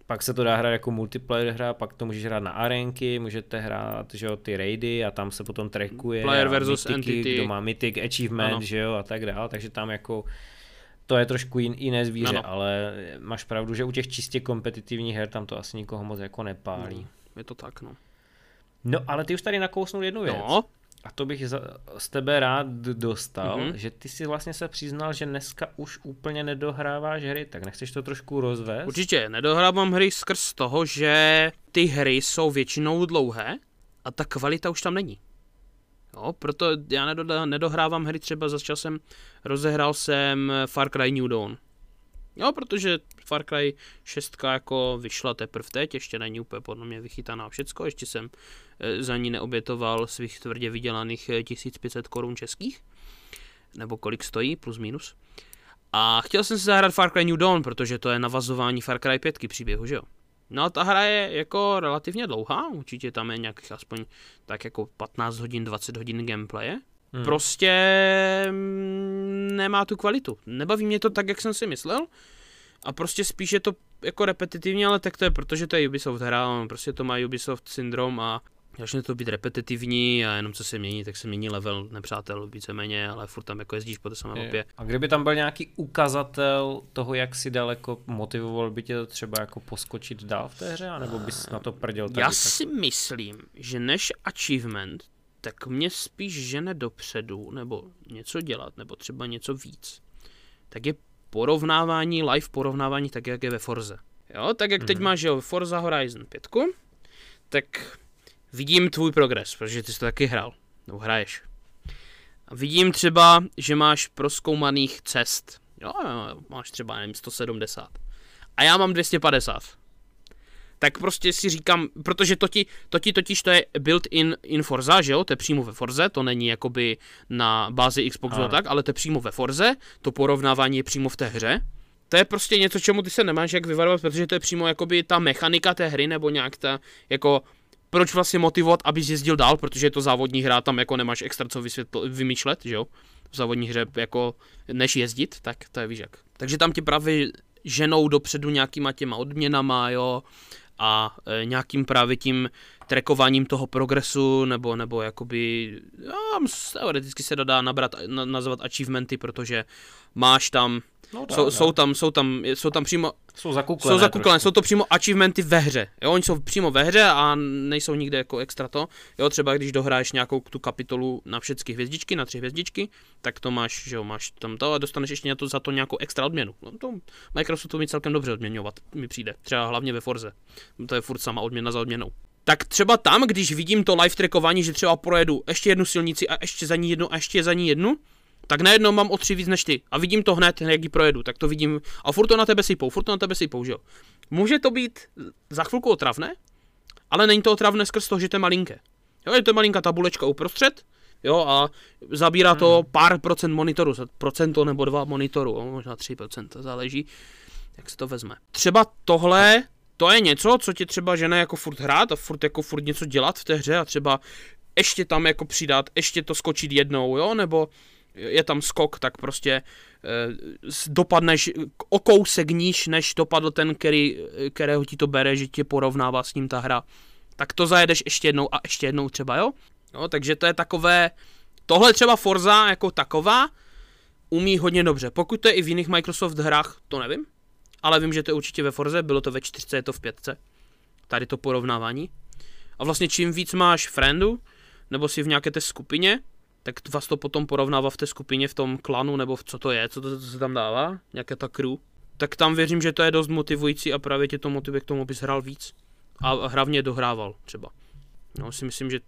Pak se to dá hrát jako multiplayer hra, pak to můžeš hrát na arenky, můžete hrát že jo, ty raidy a tam se potom trackuje. Player versus mythiky, entity. Kdo má mythic, achievement, ano. že jo, a tak dále, takže tam jako to je trošku jin, jiné zvíře, ano. ale máš pravdu, že u těch čistě kompetitivních her tam to asi nikoho moc jako nepálí. No, je to tak, no. No, ale ty už tady nakousnul jednu věc. No. A to bych za, z tebe rád dostal, mm-hmm. že ty si vlastně se přiznal, že dneska už úplně nedohráváš hry, tak nechceš to trošku rozvést? Určitě, nedohrávám hry skrz toho, že ty hry jsou většinou dlouhé a ta kvalita už tam není. Jo, proto já nedohrávám hry, třeba za časem rozehrál jsem Far Cry New Dawn. Jo, protože Far Cry 6 jako vyšla teprve teď, ještě není úplně podle mě vychytaná všecko, ještě jsem e, za ní neobětoval svých tvrdě vydělaných 1500 e, korun českých, nebo kolik stojí, plus minus. A chtěl jsem si zahrát Far Cry New Dawn, protože to je navazování Far Cry 5 příběhu, že jo. No ta hra je jako relativně dlouhá, určitě tam je nějakých aspoň tak jako 15 hodin, 20 hodin gameplaye. Hmm. Prostě mm, nemá tu kvalitu. Nebaví mě to tak, jak jsem si myslel. A prostě spíš je to jako repetitivní, ale tak to je, protože to je Ubisoft hra, prostě to má Ubisoft syndrom a Začne to být repetitivní a jenom co se mění, tak se mění level nepřátel víceméně, ale furt tam jako jezdíš po té samé mapě. A kdyby tam byl nějaký ukazatel toho, jak si daleko motivoval by tě to třeba jako poskočit dál v té hře, anebo bys na to prděl tady? Já tak? si myslím, že než achievement, tak mě spíš žene dopředu, nebo něco dělat, nebo třeba něco víc. Tak je porovnávání, live porovnávání, tak jak je ve Forze. Jo, tak jak mm-hmm. teď mhm. máš jo, Forza Horizon 5, tak vidím tvůj progres, protože ty jsi to taky hrál, nebo hraješ. A vidím třeba, že máš proskoumaných cest, Jo, máš třeba, nevím, 170. A já mám 250. Tak prostě si říkám, protože to ti, to ti totiž to je built-in in Forza, že jo, to je přímo ve Forze, to není jakoby na bázi Xboxu a tak, ale to je přímo ve Forze, to porovnávání je přímo v té hře. To je prostě něco, čemu ty se nemáš jak vyvarovat, protože to je přímo jakoby ta mechanika té hry, nebo nějak ta, jako proč vlastně motivovat, abys jezdil dál, protože je to závodní hra, tam jako nemáš extra co vysvětl, vymýšlet, že jo? V závodní hře jako než jezdit, tak to je víš jak. Takže tam ti právě ženou dopředu nějakýma těma odměnama, jo, a e, nějakým právě tím trekováním toho progresu, nebo, nebo jakoby, já, teoreticky se dá nabrat, na, nazvat achievementy, protože máš tam No, jsou, jsou, tam, jsou, tam, jsou tam přímo... Jsou zakuklené. Jsou zakuklené, jsou to přímo achievementy ve hře. Jo, oni jsou přímo ve hře a nejsou nikde jako extra to. Jo, třeba když dohráš nějakou tu kapitolu na všechny hvězdičky, na tři hvězdičky, tak to máš, že jo, máš tam to a dostaneš ještě na to, za to nějakou extra odměnu. No, to Microsoft to mi celkem dobře odměňovat, mi přijde. Třeba hlavně ve Forze. To je furt sama odměna za odměnou tak třeba tam, když vidím to live trackování, že třeba projedu ještě jednu silnici a ještě za ní jednu a ještě za ní jednu, tak najednou mám o tři víc než ty. A vidím to hned, jak ji projedu, tak to vidím. A furt to na tebe sypou, furt to na tebe sypou, že jo. Může to být za chvilku otravné, ale není to otravné skrz to, že to je malinké. Jo, je to malinká tabulečka uprostřed, jo, a zabírá to hmm. pár procent monitoru, procento nebo dva monitoru, jo, možná tři procenta, záleží, jak se to vezme. Třeba tohle, to je něco, co tě třeba žene jako furt hrát a furt jako furt něco dělat v té hře a třeba ještě tam jako přidat, ještě to skočit jednou, jo, nebo je tam skok, tak prostě e, dopadneš o kousek níž, než dopadl ten, který, kterého ti to bere, že tě porovnává s ním ta hra. Tak to zajedeš ještě jednou a ještě jednou třeba, jo? No, takže to je takové, tohle třeba Forza jako taková umí hodně dobře. Pokud to je i v jiných Microsoft hrách, to nevím, ale vím, že to je určitě ve Forze, bylo to ve čtyřce, je to v pětce. Tady to porovnávání. A vlastně čím víc máš friendů, nebo si v nějaké té skupině, tak vás to potom porovnává v té skupině, v tom klanu, nebo v co to je, co to, co se tam dává, nějaká ta crew, tak tam věřím, že to je dost motivující a právě tě to motivuje k tomu, abys hrál víc. A hlavně dohrával třeba. No, si myslím, že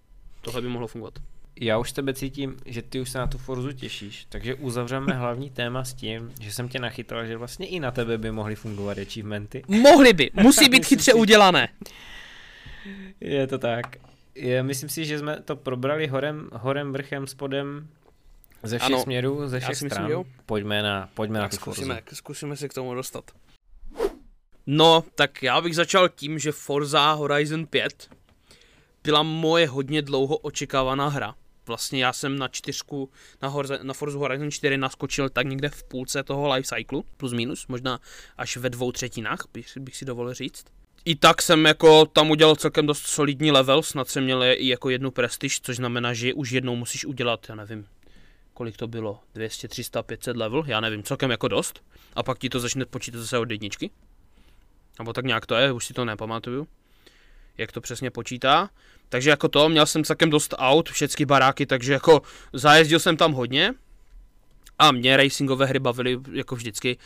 tohle by mohlo fungovat. Já už tebe cítím, že ty už se na tu Forzu těšíš, takže uzavřeme *laughs* hlavní téma s tím, že jsem tě nachytal, že vlastně i na tebe by mohly fungovat achievementy. Mohly by, musí být *laughs* chytře udělané. Je to tak je, myslím si, že jsme to probrali horem, horem vrchem, spodem, ze všech ano, směrů, ze všech stran. Myslím, pojďme na, pojďme tak na zkusíme, Forzu. zkusíme se k tomu dostat. No, tak já bych začal tím, že Forza Horizon 5 byla moje hodně dlouho očekávaná hra. Vlastně já jsem na čtyřku, na, Horze, na Forza Horizon 4 naskočil tak někde v půlce toho life cyclu, plus minus, možná až ve dvou třetinách, bych, bych si dovolil říct i tak jsem jako tam udělal celkem dost solidní level, snad jsem měl i jako jednu prestiž, což znamená, že už jednou musíš udělat, já nevím, kolik to bylo, 200, 300, 500 level, já nevím, celkem jako dost. A pak ti to začne počítat zase od jedničky. Nebo tak nějak to je, už si to nepamatuju, jak to přesně počítá. Takže jako to, měl jsem celkem dost aut, všechny baráky, takže jako zajezdil jsem tam hodně. A mě racingové hry bavily jako vždycky.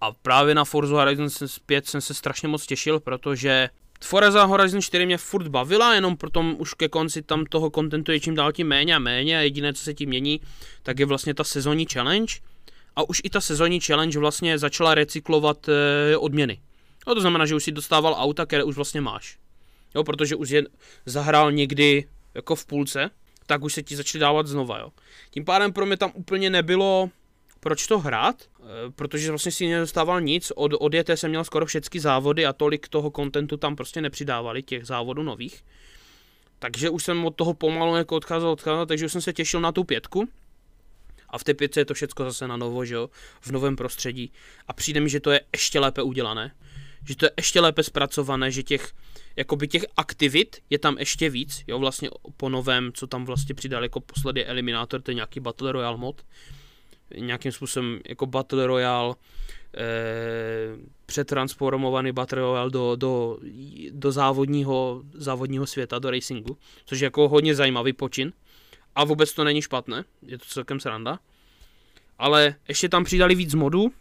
A právě na Forza Horizon 5 jsem se strašně moc těšil, protože Forza Horizon 4 mě furt bavila, jenom potom už ke konci tam toho kontentu je čím dál tím méně a méně a jediné, co se tím mění, tak je vlastně ta sezónní challenge. A už i ta sezónní challenge vlastně začala recyklovat e, odměny. No to znamená, že už si dostával auta, které už vlastně máš. Jo, protože už je zahrál někdy jako v půlce, tak už se ti začaly dávat znova, jo. Tím pádem pro mě tam úplně nebylo proč to hrát, eh, protože vlastně si nedostával nic, od, od JT jsem měl skoro všechny závody a tolik toho kontentu tam prostě nepřidávali, těch závodů nových. Takže už jsem od toho pomalu jako odcházel, odcházel, takže už jsem se těšil na tu pětku. A v té pětce je to všechno zase na novo, že jo, v novém prostředí. A přijde mi, že to je ještě lépe udělané. Že to je ještě lépe zpracované, že těch, jakoby těch aktivit je tam ještě víc, jo, vlastně po novém, co tam vlastně přidali jako poslední eliminátor, to je nějaký Battle Royale mod nějakým způsobem jako Battle Royale, eh, přetransformovaný Battle Royale do, do, do závodního, závodního světa, do racingu, což je jako hodně zajímavý počin. A vůbec to není špatné, je to celkem sranda. Ale ještě tam přidali víc modů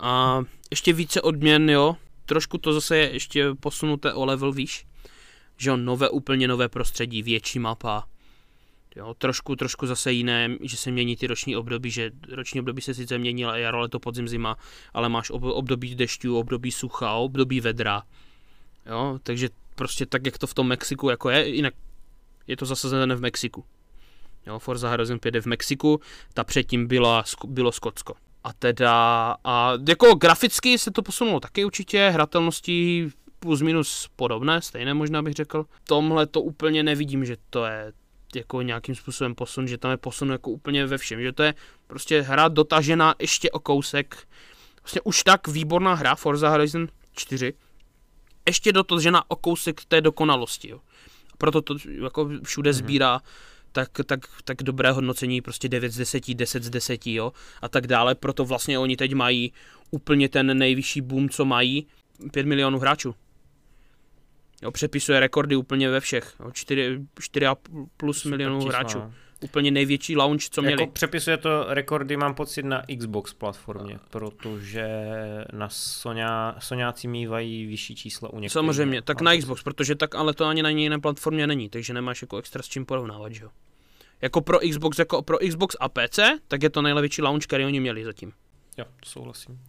a ještě více odměn, jo. Trošku to zase je ještě posunuté o level výš. Že jo, nové, úplně nové prostředí, větší mapa, Jo, trošku, trošku zase jiné, že se mění ty roční období, že roční období se sice mění, ale jaro, leto, podzim, zima, ale máš ob, období dešťů, období sucha, období vedra. Jo, takže prostě tak, jak to v tom Mexiku jako je, jinak je to zasazené v Mexiku. Jo, Forza Horizon 5 je v Mexiku, ta předtím byla, bylo Skotsko. A teda, a jako graficky se to posunulo taky určitě, hratelností plus minus podobné, stejné možná bych řekl. Tomhle to úplně nevidím, že to je jako nějakým způsobem posun, že tam je posun jako úplně ve všem, že to je prostě hra dotažená ještě o kousek. Vlastně už tak výborná hra Forza Horizon 4, ještě dotažená o kousek té dokonalosti. Jo. Proto to jako všude mhm. sbírá tak, tak, tak dobré hodnocení, prostě 9 z 10, 10 z 10, jo, a tak dále, proto vlastně oni teď mají úplně ten nejvyšší boom, co mají, 5 milionů hráčů. Jo, přepisuje rekordy úplně ve všech. Jo, 4, 4 plus milionů hráčů. No. Úplně největší launch, co jako měli. Přepisuje to rekordy, mám pocit, na Xbox platformě, protože na Sonya, Soňáci mývají vyšší čísla u některých. Samozřejmě, tak na Xbox, protože tak ale to ani na jiné platformě není, takže nemáš jako extra s čím porovnávat, že jo. Jako pro Xbox, jako pro Xbox a PC, tak je to nejlepší launch, který oni měli zatím. Jo, to souhlasím.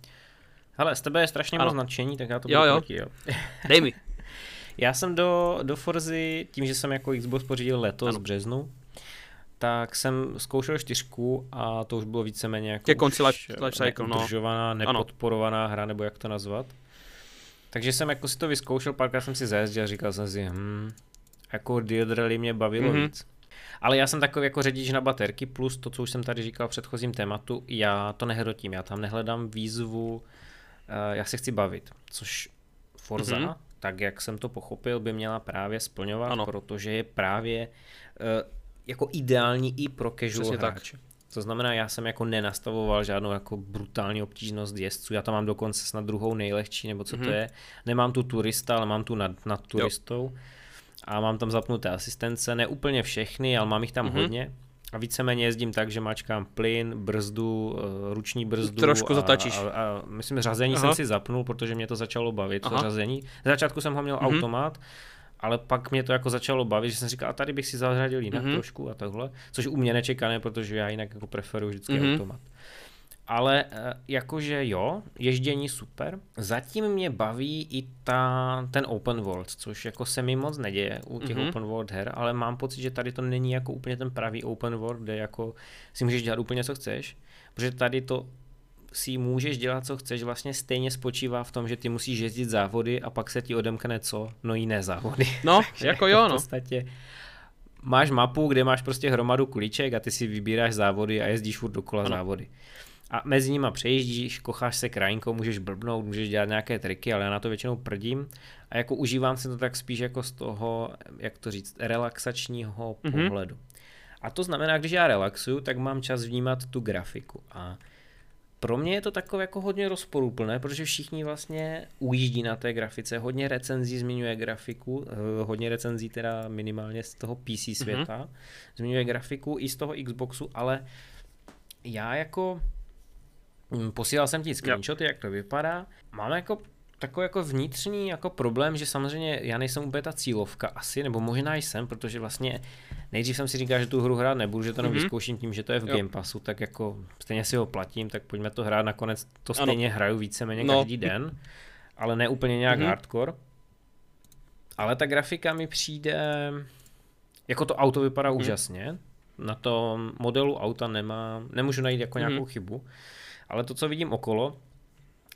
Hele, z tebe je strašně moc nadšení, tak já to jo, jo. jo. Dej mi. *laughs* Já jsem do, do Forzy, tím, že jsem jako Xbox pořídil letos ano. v březnu, tak jsem zkoušel čtyřku a to už bylo víceméně jako Ke konci life, cycle, no. nepodporovaná ano. hra, nebo jak to nazvat. Takže jsem jako si to vyzkoušel, párkrát jsem si zajezdil a říkal jsem si, hm, jako Dead Rally mě bavilo mm-hmm. víc. Ale já jsem takový jako řidič na baterky, plus to, co už jsem tady říkal v předchozím tématu, já to nehrotím, já tam nehledám výzvu, uh, já se chci bavit, což Forza, mm-hmm tak jak jsem to pochopil, by měla právě splňovat, ano. protože je právě uh, jako ideální i pro casual hráče. Tak. To znamená, já jsem jako nenastavoval žádnou jako brutální obtížnost jezdců, já tam mám dokonce snad druhou nejlehčí, nebo co mm-hmm. to mhm. je. Nemám tu turista, ale mám tu nad, nad turistou. Jo. A mám tam zapnuté asistence, ne úplně všechny, ale mám jich tam mm-hmm. hodně. A víceméně jezdím tak, že mačkám plyn, brzdu, eh, ruční brzdu. Trošku a, zatačíš. A, a, a myslím, řazení Aha. jsem si zapnul, protože mě to začalo bavit, Aha. to řazení. Na začátku jsem ho měl mm-hmm. automat, ale pak mě to jako začalo bavit, že jsem říkal, a tady bych si zařadil jinak mm-hmm. trošku a takhle, což u mě nečekané, protože já jinak jako preferuji vždycky mm-hmm. automat ale eh, jakože jo, ježdění super. Zatím mě baví i ta, ten open world, což jako se mi moc neděje u těch mm-hmm. open world her, ale mám pocit, že tady to není jako úplně ten pravý open world, kde jako si můžeš dělat úplně co chceš, protože tady to si můžeš dělat, co chceš, vlastně stejně spočívá v tom, že ty musíš jezdit závody a pak se ti odemkne co? No jiné závody. *laughs* No, jako, jako jo, no. V podstatě máš mapu, kde máš prostě hromadu kuliček a ty si vybíráš závody a jezdíš furt dokola ano. závody a mezi nimi přejíždíš, kocháš se krajinkou, můžeš blbnout, můžeš dělat nějaké triky, ale já na to většinou prdím a jako užívám si to tak spíš jako z toho, jak to říct, relaxačního mm-hmm. pohledu. A to znamená, když já relaxuju, tak mám čas vnímat tu grafiku a pro mě je to takové jako hodně rozporuplné, protože všichni vlastně ujíždí na té grafice, hodně recenzí zmiňuje grafiku, eh, hodně recenzí teda minimálně z toho PC mhm. světa, mm-hmm. zmiňuje grafiku i z toho Xboxu, ale já jako posílal jsem ti screenshoty, jak to vypadá. Mám jako takový jako vnitřní jako problém, že samozřejmě já nejsem úplně ta cílovka asi, nebo možná jsem, protože vlastně nejdřív jsem si říkal, že tu hru hrát nebudu, že to jenom mm-hmm. vyzkouším tím, že to je v jo. Game Passu, tak jako stejně si ho platím, tak pojďme to hrát, nakonec to stejně ano. hraju víceméně no. každý den, ale ne úplně nějak mm-hmm. hardcore. Ale ta grafika mi přijde, jako to auto vypadá mm-hmm. úžasně, na tom modelu auta nemá, nemůžu najít jako mm-hmm. nějakou chybu, ale to, co vidím okolo,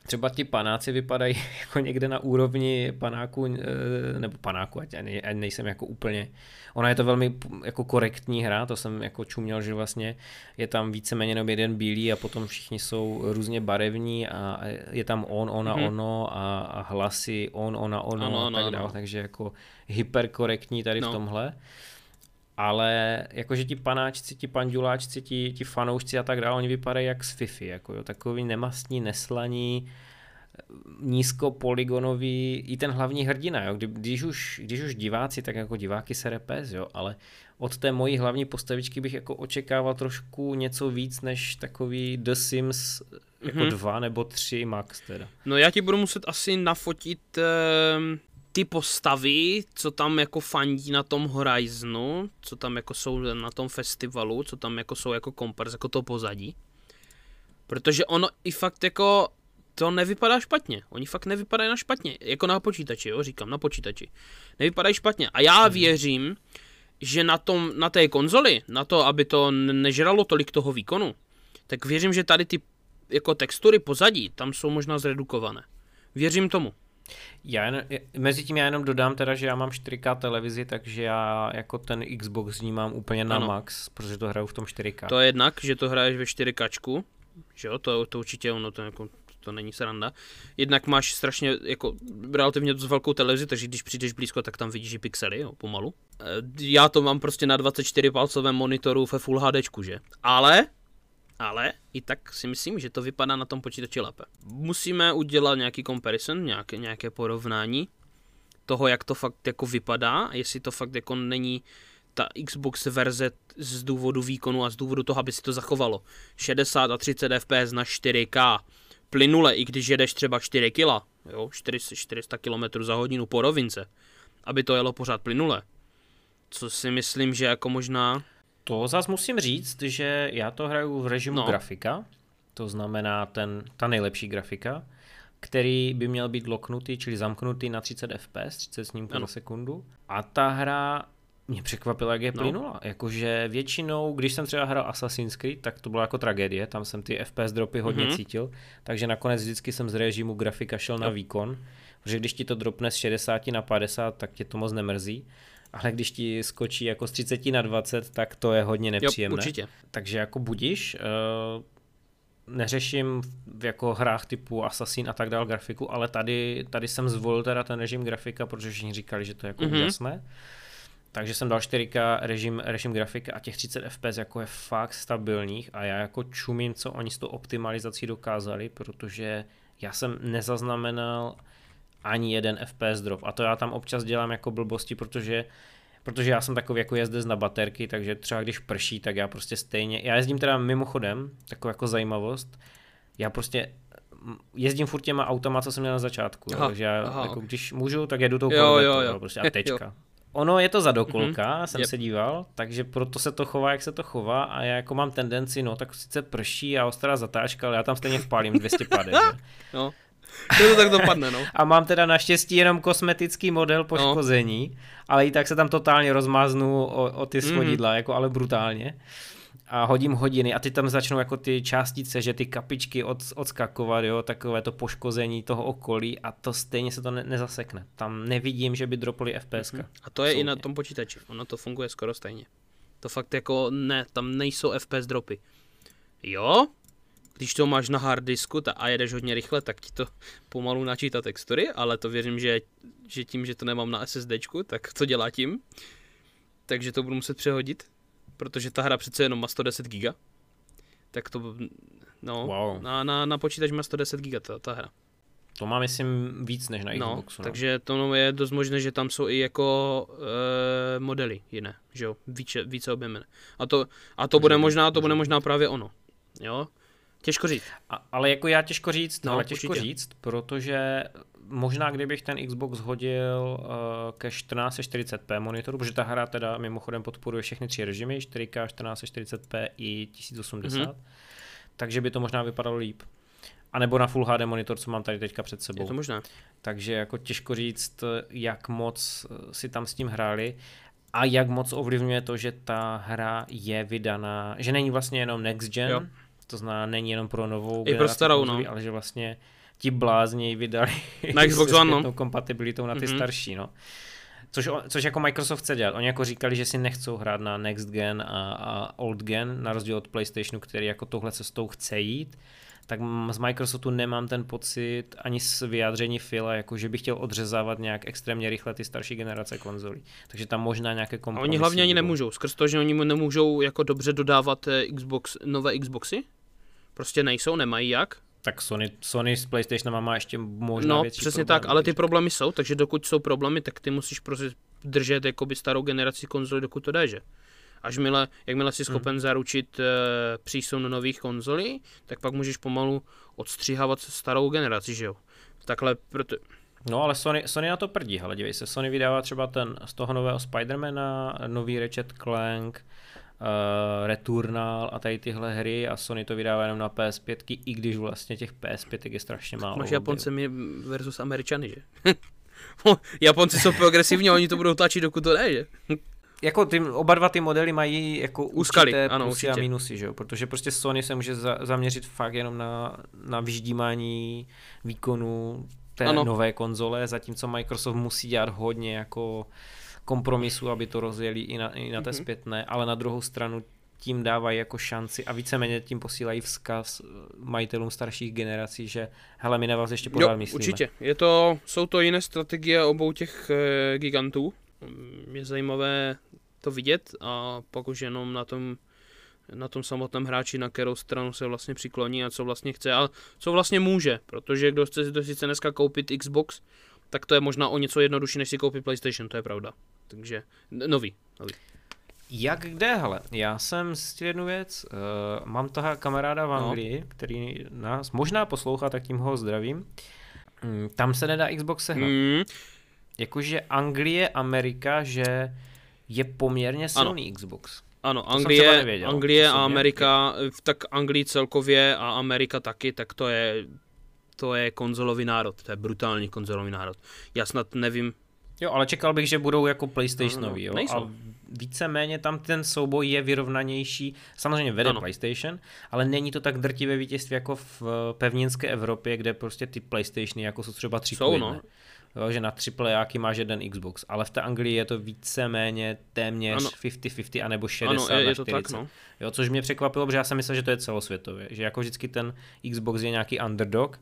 třeba ti panáci vypadají *laughs* jako někde na úrovni panáku, eh, nebo panáku, ať nejsem jako úplně, ona je to velmi jako korektní hra, to jsem jako čuměl, že vlastně je tam víceméně jenom jeden bílý a potom všichni jsou různě barevní a je tam on, ona, mm-hmm. ono a, a hlasy on, ona, ono ano, a tak dále, takže jako hyperkorektní tady no. v tomhle ale jakože ti panáčci, ti panduláčci, ti, ti fanoušci a tak dále, oni vypadají jak z Fifi, jako jo, takový nemastní, neslaní, nízkopolygonový, i ten hlavní hrdina, jo, Kdy, když, už, když už diváci, tak jako diváky se repes, jo, ale od té mojí hlavní postavičky bych jako očekával trošku něco víc než takový The Sims jako mm-hmm. dva nebo tři max teda. No já ti budu muset asi nafotit eh, ty postavy, co tam jako fandí na tom Horizonu, co tam jako jsou na tom festivalu, co tam jako jsou jako kompars, jako to pozadí. Protože ono i fakt jako to nevypadá špatně. Oni fakt nevypadají na špatně. Jako na počítači, jo, říkám, na počítači. Nevypadají špatně. A já věřím, že na, tom, na té konzoli, na to, aby to nežralo tolik toho výkonu, tak věřím, že tady ty jako textury pozadí, tam jsou možná zredukované. Věřím tomu. Já jen, mezi tím já jenom dodám teda, že já mám 4K televizi, takže já jako ten Xbox vnímám úplně na ano. max, protože to hraju v tom 4K. To je jednak, že to hraješ ve 4K, že jo, to, to určitě ono, to, jako, to není sranda. Jednak máš strašně jako relativně dost velkou televizi, takže když přijdeš blízko, tak tam vidíš i pixely, jo, pomalu. E, já to mám prostě na 24 palcovém monitoru ve Full HD, že? Ale ale i tak si myslím, že to vypadá na tom počítači lépe. Musíme udělat nějaký comparison, nějaké, nějaké porovnání toho, jak to fakt jako vypadá, jestli to fakt jako není ta Xbox verze z důvodu výkonu a z důvodu toho, aby si to zachovalo. 60 a 30 fps na 4K, plynule, i když jedeš třeba 4 kg, jo, 400, 400 km za hodinu po rovince, aby to jelo pořád plynule. Co si myslím, že jako možná to zase musím říct, že já to hraju v režimu no. grafika, to znamená ten, ta nejlepší grafika, který by měl být loknutý, čili zamknutý na 30 fps, 30 snímků za sekundu. A ta hra mě překvapila, jak je no. plynula. Jakože většinou, když jsem třeba hrál Assassin's Creed, tak to bylo jako tragédie, tam jsem ty FPS dropy hodně mm-hmm. cítil, takže nakonec vždycky jsem z režimu grafika šel no. na výkon, protože když ti to dropne z 60 na 50, tak tě to moc nemrzí ale když ti skočí jako z 30 na 20, tak to je hodně nepříjemné. Jo, určitě. Takže jako budíš, uh, neřeším v jako hrách typu Assassin a tak dál grafiku, ale tady, tady jsem zvolil teda ten režim grafika, protože všichni říkali, že to je jako mm-hmm. úžasné. Takže jsem dal 4K režim, režim grafika a těch 30 fps jako je fakt stabilních a já jako čumím, co oni s tou optimalizací dokázali, protože já jsem nezaznamenal ani jeden FPS drop. A to já tam občas dělám jako blbosti, protože protože já jsem takový jako jezdec na baterky, takže třeba když prší, tak já prostě stejně, já jezdím teda mimochodem, takovou jako zajímavost, já prostě jezdím furt těma autama, co jsem měl na začátku, aha, takže já aha, jako, okay. když můžu, tak jedu tou jo, jo, jo. prostě a *laughs* tečka. Jo. Ono je to za dokolka, mm-hmm. jsem yep. se díval, takže proto se to chová, jak se to chová a já jako mám tendenci, no tak sice prší a ostrá zatáčka, ale já tam stejně vpálím *laughs* 250. no. *laughs* To, to tak dopadne, no. A mám teda naštěstí jenom kosmetický model no. poškození, no. ale i tak se tam totálně rozmáznu o, o ty mhm. svodidla, mm. jako ale brutálně. A hodím hodiny a ty tam začnou jako ty částice, že ty kapičky od, odskakovat, jo, takové to poškození toho okolí a to stejně se to ne, nezasekne. Tam nevidím, že by droply FPS. Mm. A to je Soudně. i na tom počítači, ono to funguje skoro stejně. To fakt jako ne, tam nejsou FPS dropy. Jo, když to máš na hard disku ta, a jedeš hodně rychle, tak ti to *laughs* pomalu načítá textury, ale to věřím, že, že tím, že to nemám na SSDčku, tak to dělá tím. Takže to budu muset přehodit, protože ta hra přece jenom má 110 giga. Tak to, no, wow. na, na, na počítač má 110 giga ta, ta hra. To má, myslím, víc než na no, Xboxu. No, takže to je dost možné, že tam jsou i jako e, modely jiné, že jo, více, více objemené. A to, a to bude možná, to bude možná právě ono, jo. Těžko říct. A, ale jako já těžko říct, no, ale těžko určitě. říct, protože možná kdybych ten Xbox hodil uh, ke 1440p monitoru, protože ta hra teda mimochodem podporuje všechny tři režimy, 4K, 1440p i 1080, mm-hmm. takže by to možná vypadalo líp. A nebo na Full HD monitor, co mám tady teďka před sebou. Je to možná. Takže jako těžko říct, jak moc eh, si tam s tím hráli a jak moc ovlivňuje to, že ta hra je vydaná, že není vlastně jenom next gen, jo to znamená, není jenom pro novou I pro starou, no. ale že vlastně ti blázni vydali na *laughs* Xbox One, no. kompatibilitou na ty mm-hmm. starší, no. Což, což jako Microsoft chce dělat. Oni jako říkali, že si nechcou hrát na next gen a, a old gen, na rozdíl od PlayStationu, který jako tohle cestou chce jít tak z Microsoftu nemám ten pocit ani z vyjádření Fila, jako že bych chtěl odřezávat nějak extrémně rychle ty starší generace konzolí. Takže tam možná nějaké kompromisy. A oni hlavně ani nemůžou, skrz to, že oni nemůžou jako dobře dodávat eh, Xbox, nové Xboxy? Prostě nejsou, nemají jak. Tak Sony, Sony s PlayStationem má ještě možná No, větší přesně tak, ale ty problémy jsou, takže dokud jsou problémy, tak ty musíš prostě držet jakoby starou generaci konzoli, dokud to jde, že? Až mile, jakmile jsi schopen hmm. zaručit uh, přísun nových konzolí, tak pak můžeš pomalu odstřihávat starou generaci, že jo? Takhle, proto, No ale Sony, Sony na to prdí, ale dívej se, Sony vydává třeba ten z toho nového Spidermana, nový Ratchet Clank, uh, Returnal a tady tyhle hry a Sony to vydává jenom na PS5, i když vlastně těch PS5 je strašně málo. Máš Japonce versus Američany, že? *laughs* Japonci jsou progresivní, oni to budou tlačit, dokud to ne, že? jako ty, oba dva ty modely mají jako Úskaly, určité ano, plusy určitě. a minusy, že jo? protože prostě Sony se může za, zaměřit fakt jenom na, na vyždímání výkonu té Ano. nové konzole, zatímco Microsoft musí dělat hodně jako kompromisu, aby to rozjeli i na, i na té Mhm. zpětné, ale na druhou stranu tím dávají jako šanci a víceméně tím posílají vzkaz eh, majitelům starších generací, že hele, my na vás ještě pořád Jo, myslíme. určitě. Je to, jsou to jiné strategie obou těch e, gigantů. Mm, Je zajímavé to vidět a pak už jenom na tom, na tom samotném hráči, na kterou stranu se vlastně přikloní a co vlastně chce a co vlastně může, protože kdo chce si to sice dneska koupit Xbox, tak to je možná o něco jednodušší, než si koupit PlayStation, to je pravda. Takže nový, nový. Jak kde, hele, já jsem zjistil jednu věc, uh, mám toho kamaráda v No. Anglii, který nás možná poslouchá, tak tím ho zdravím. Mm, tam se nedá Xbox sehnat. Mm. Jakože Anglie, Amerika, že je poměrně silný ano. Xbox. ano, třeba Anglie, nevěděl, Anglie a. Amerika, eh, tak Anglii celkově a Amerika taky, tak to je to je konzolový národ, to je brutální konzolový národ. Já snad nevím, Jo, ale čekal bych, že budou jako PlayStationový, No, jo. nejsou. A víceméně tam ten souboj je vyrovnanější. Samozřejmě vede Ano. PlayStation, ale není to tak drtivé vítězství jako v eh, pevninské Evropě, kde prostě ty PlayStationy jako jsou třeba tři Jsou, no. Jo, že na triplejáky máš jeden Xbox, ale v té Anglii je to víceméně téměř Ano. 50-50, anebo 60 ano, je, na je to 40. tak, no. Jo, což mě překvapilo, protože já jsem myslel, že to je celosvětově, že jako vždycky ten Xbox je nějaký underdog,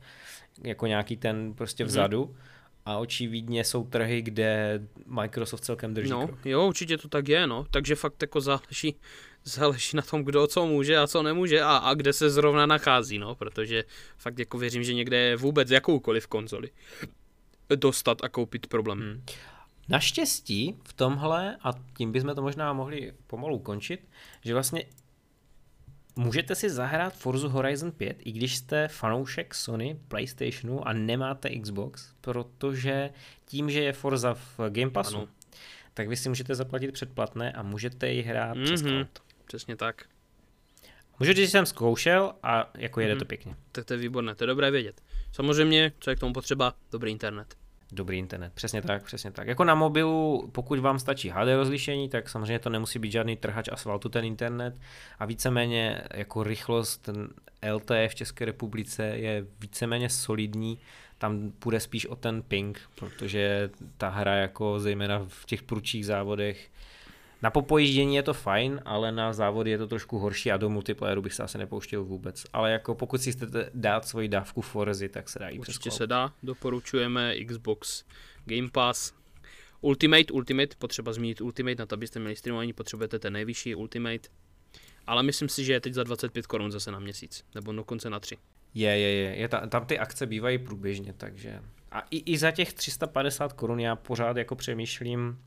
jako nějaký ten prostě Mhm. vzadu a očividně jsou trhy, kde Microsoft celkem drží No, krok. jo, určitě to tak je, no. Takže fakt jako záleží, *laughs* záleží na tom, kdo co může a co nemůže a, a kde se zrovna nachází, no. Protože fakt jako věřím, že někde je vůbec jakoukoliv konzoli dostat a koupit problém. Hmm. Naštěstí v tomhle, a tím bychom to možná mohli pomalu končit, že vlastně můžete si zahrát Forza Horizon 5, i když jste fanoušek Sony, Playstationu a nemáte Xbox, protože tím, že je Forza v Game Passu, Ano. tak vy si můžete zaplatit předplatné a můžete ji hrát mm-hmm. přes Mhm. cloud. Přesně tak. Můžu říct, že jsem zkoušel a jako jede Mhm. to pěkně. Tak to je výborné, to je dobré vědět. Samozřejmě, co je k tomu potřeba, dobrý internet. Dobrý internet, přesně tak, přesně tak. Jako na mobilu, pokud vám stačí HD rozlišení, tak samozřejmě to nemusí být žádný trhač asfaltu ten internet. A víceméně jako rychlost LTE v České republice je víceméně solidní, tam půjde spíš o ten ping, protože ta hra jako zejména v těch prudších závodech na popojíždění je to fajn, ale na závody je to trošku horší a do multiplayeru bych se asi nepouštěl vůbec. Ale jako pokud si chcete dát svoji dávku Forzy, tak se dá i Určitě se dá, doporučujeme Xbox Game Pass. Ultimate, Ultimate, potřeba zmínit Ultimate, na to abyste měli streamování, potřebujete ten nejvyšší Ultimate. Ale myslím si, že je teď za 25 korun zase na měsíc, nebo dokonce na 3. Je, je, je. je ta, tam ty akce bývají průběžně, takže... A i, i za těch 350 korun já pořád jako přemýšlím,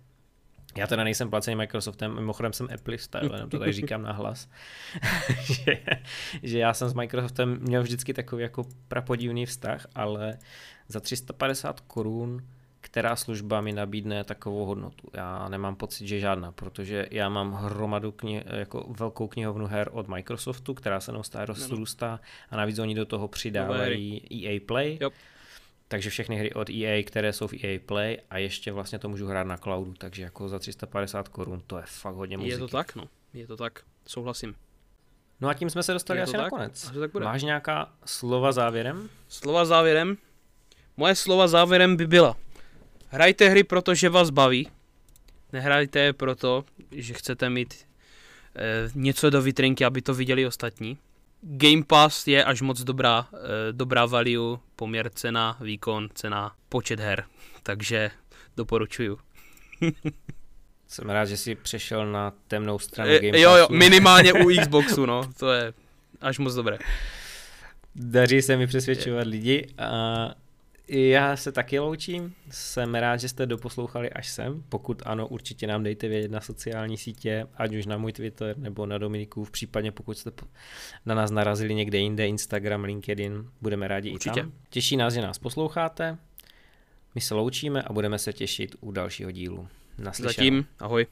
já teda nejsem placený Microsoftem, mimochodem jsem Appleista, jo, jenom to tady říkám *laughs* na hlas, *laughs* že, že já jsem s Microsoftem měl vždycky takový jako prapodivný vztah, ale za 350 korun která služba mi nabídne takovou hodnotu. Já nemám pocit, že žádná, protože já mám hromadu knih, jako velkou knihovnu her od Microsoftu, která se neustále rozrůstá a navíc oni do toho přidávají EA Play. Jo. Takže všechny hry od EA, které jsou v EA Play a ještě vlastně to můžu hrát na cloudu, takže jako za 350 korun to je fakt hodně muziky. Je to tak, no. Je to tak. Souhlasím. No a tím jsme se dostali asi to na tak? konec. Asi tak bude. Máš nějaká slova závěrem? Slova závěrem. Moje slova závěrem by byla. Hrajte hry, protože vás baví. Nehrajte je proto, že chcete mít e, něco do vitrinky, aby to viděli ostatní. Game Pass je až moc dobrá, e, dobrá value, poměr cena, výkon, cena, počet her. Takže doporučuju. *laughs* Jsem rád, že jsi přešel na temnou stranu E, Game jo, jo, Passu. minimálně u *laughs* Xboxu, no. To je až moc dobré. Daří se mi přesvědčovat lidi a já se taky loučím. Jsem rád, že jste doposlouchali až sem. Pokud ano, určitě nám dejte vědět na sociální sítě, ať už na můj Twitter nebo na Dominikův, případně pokud jste na nás narazili někde jinde, Instagram, LinkedIn, budeme rádi Určitě. i tam. Těší nás, že nás posloucháte. My se loučíme a budeme se těšit u dalšího dílu. Naslyšenou. Zatím, ahoj.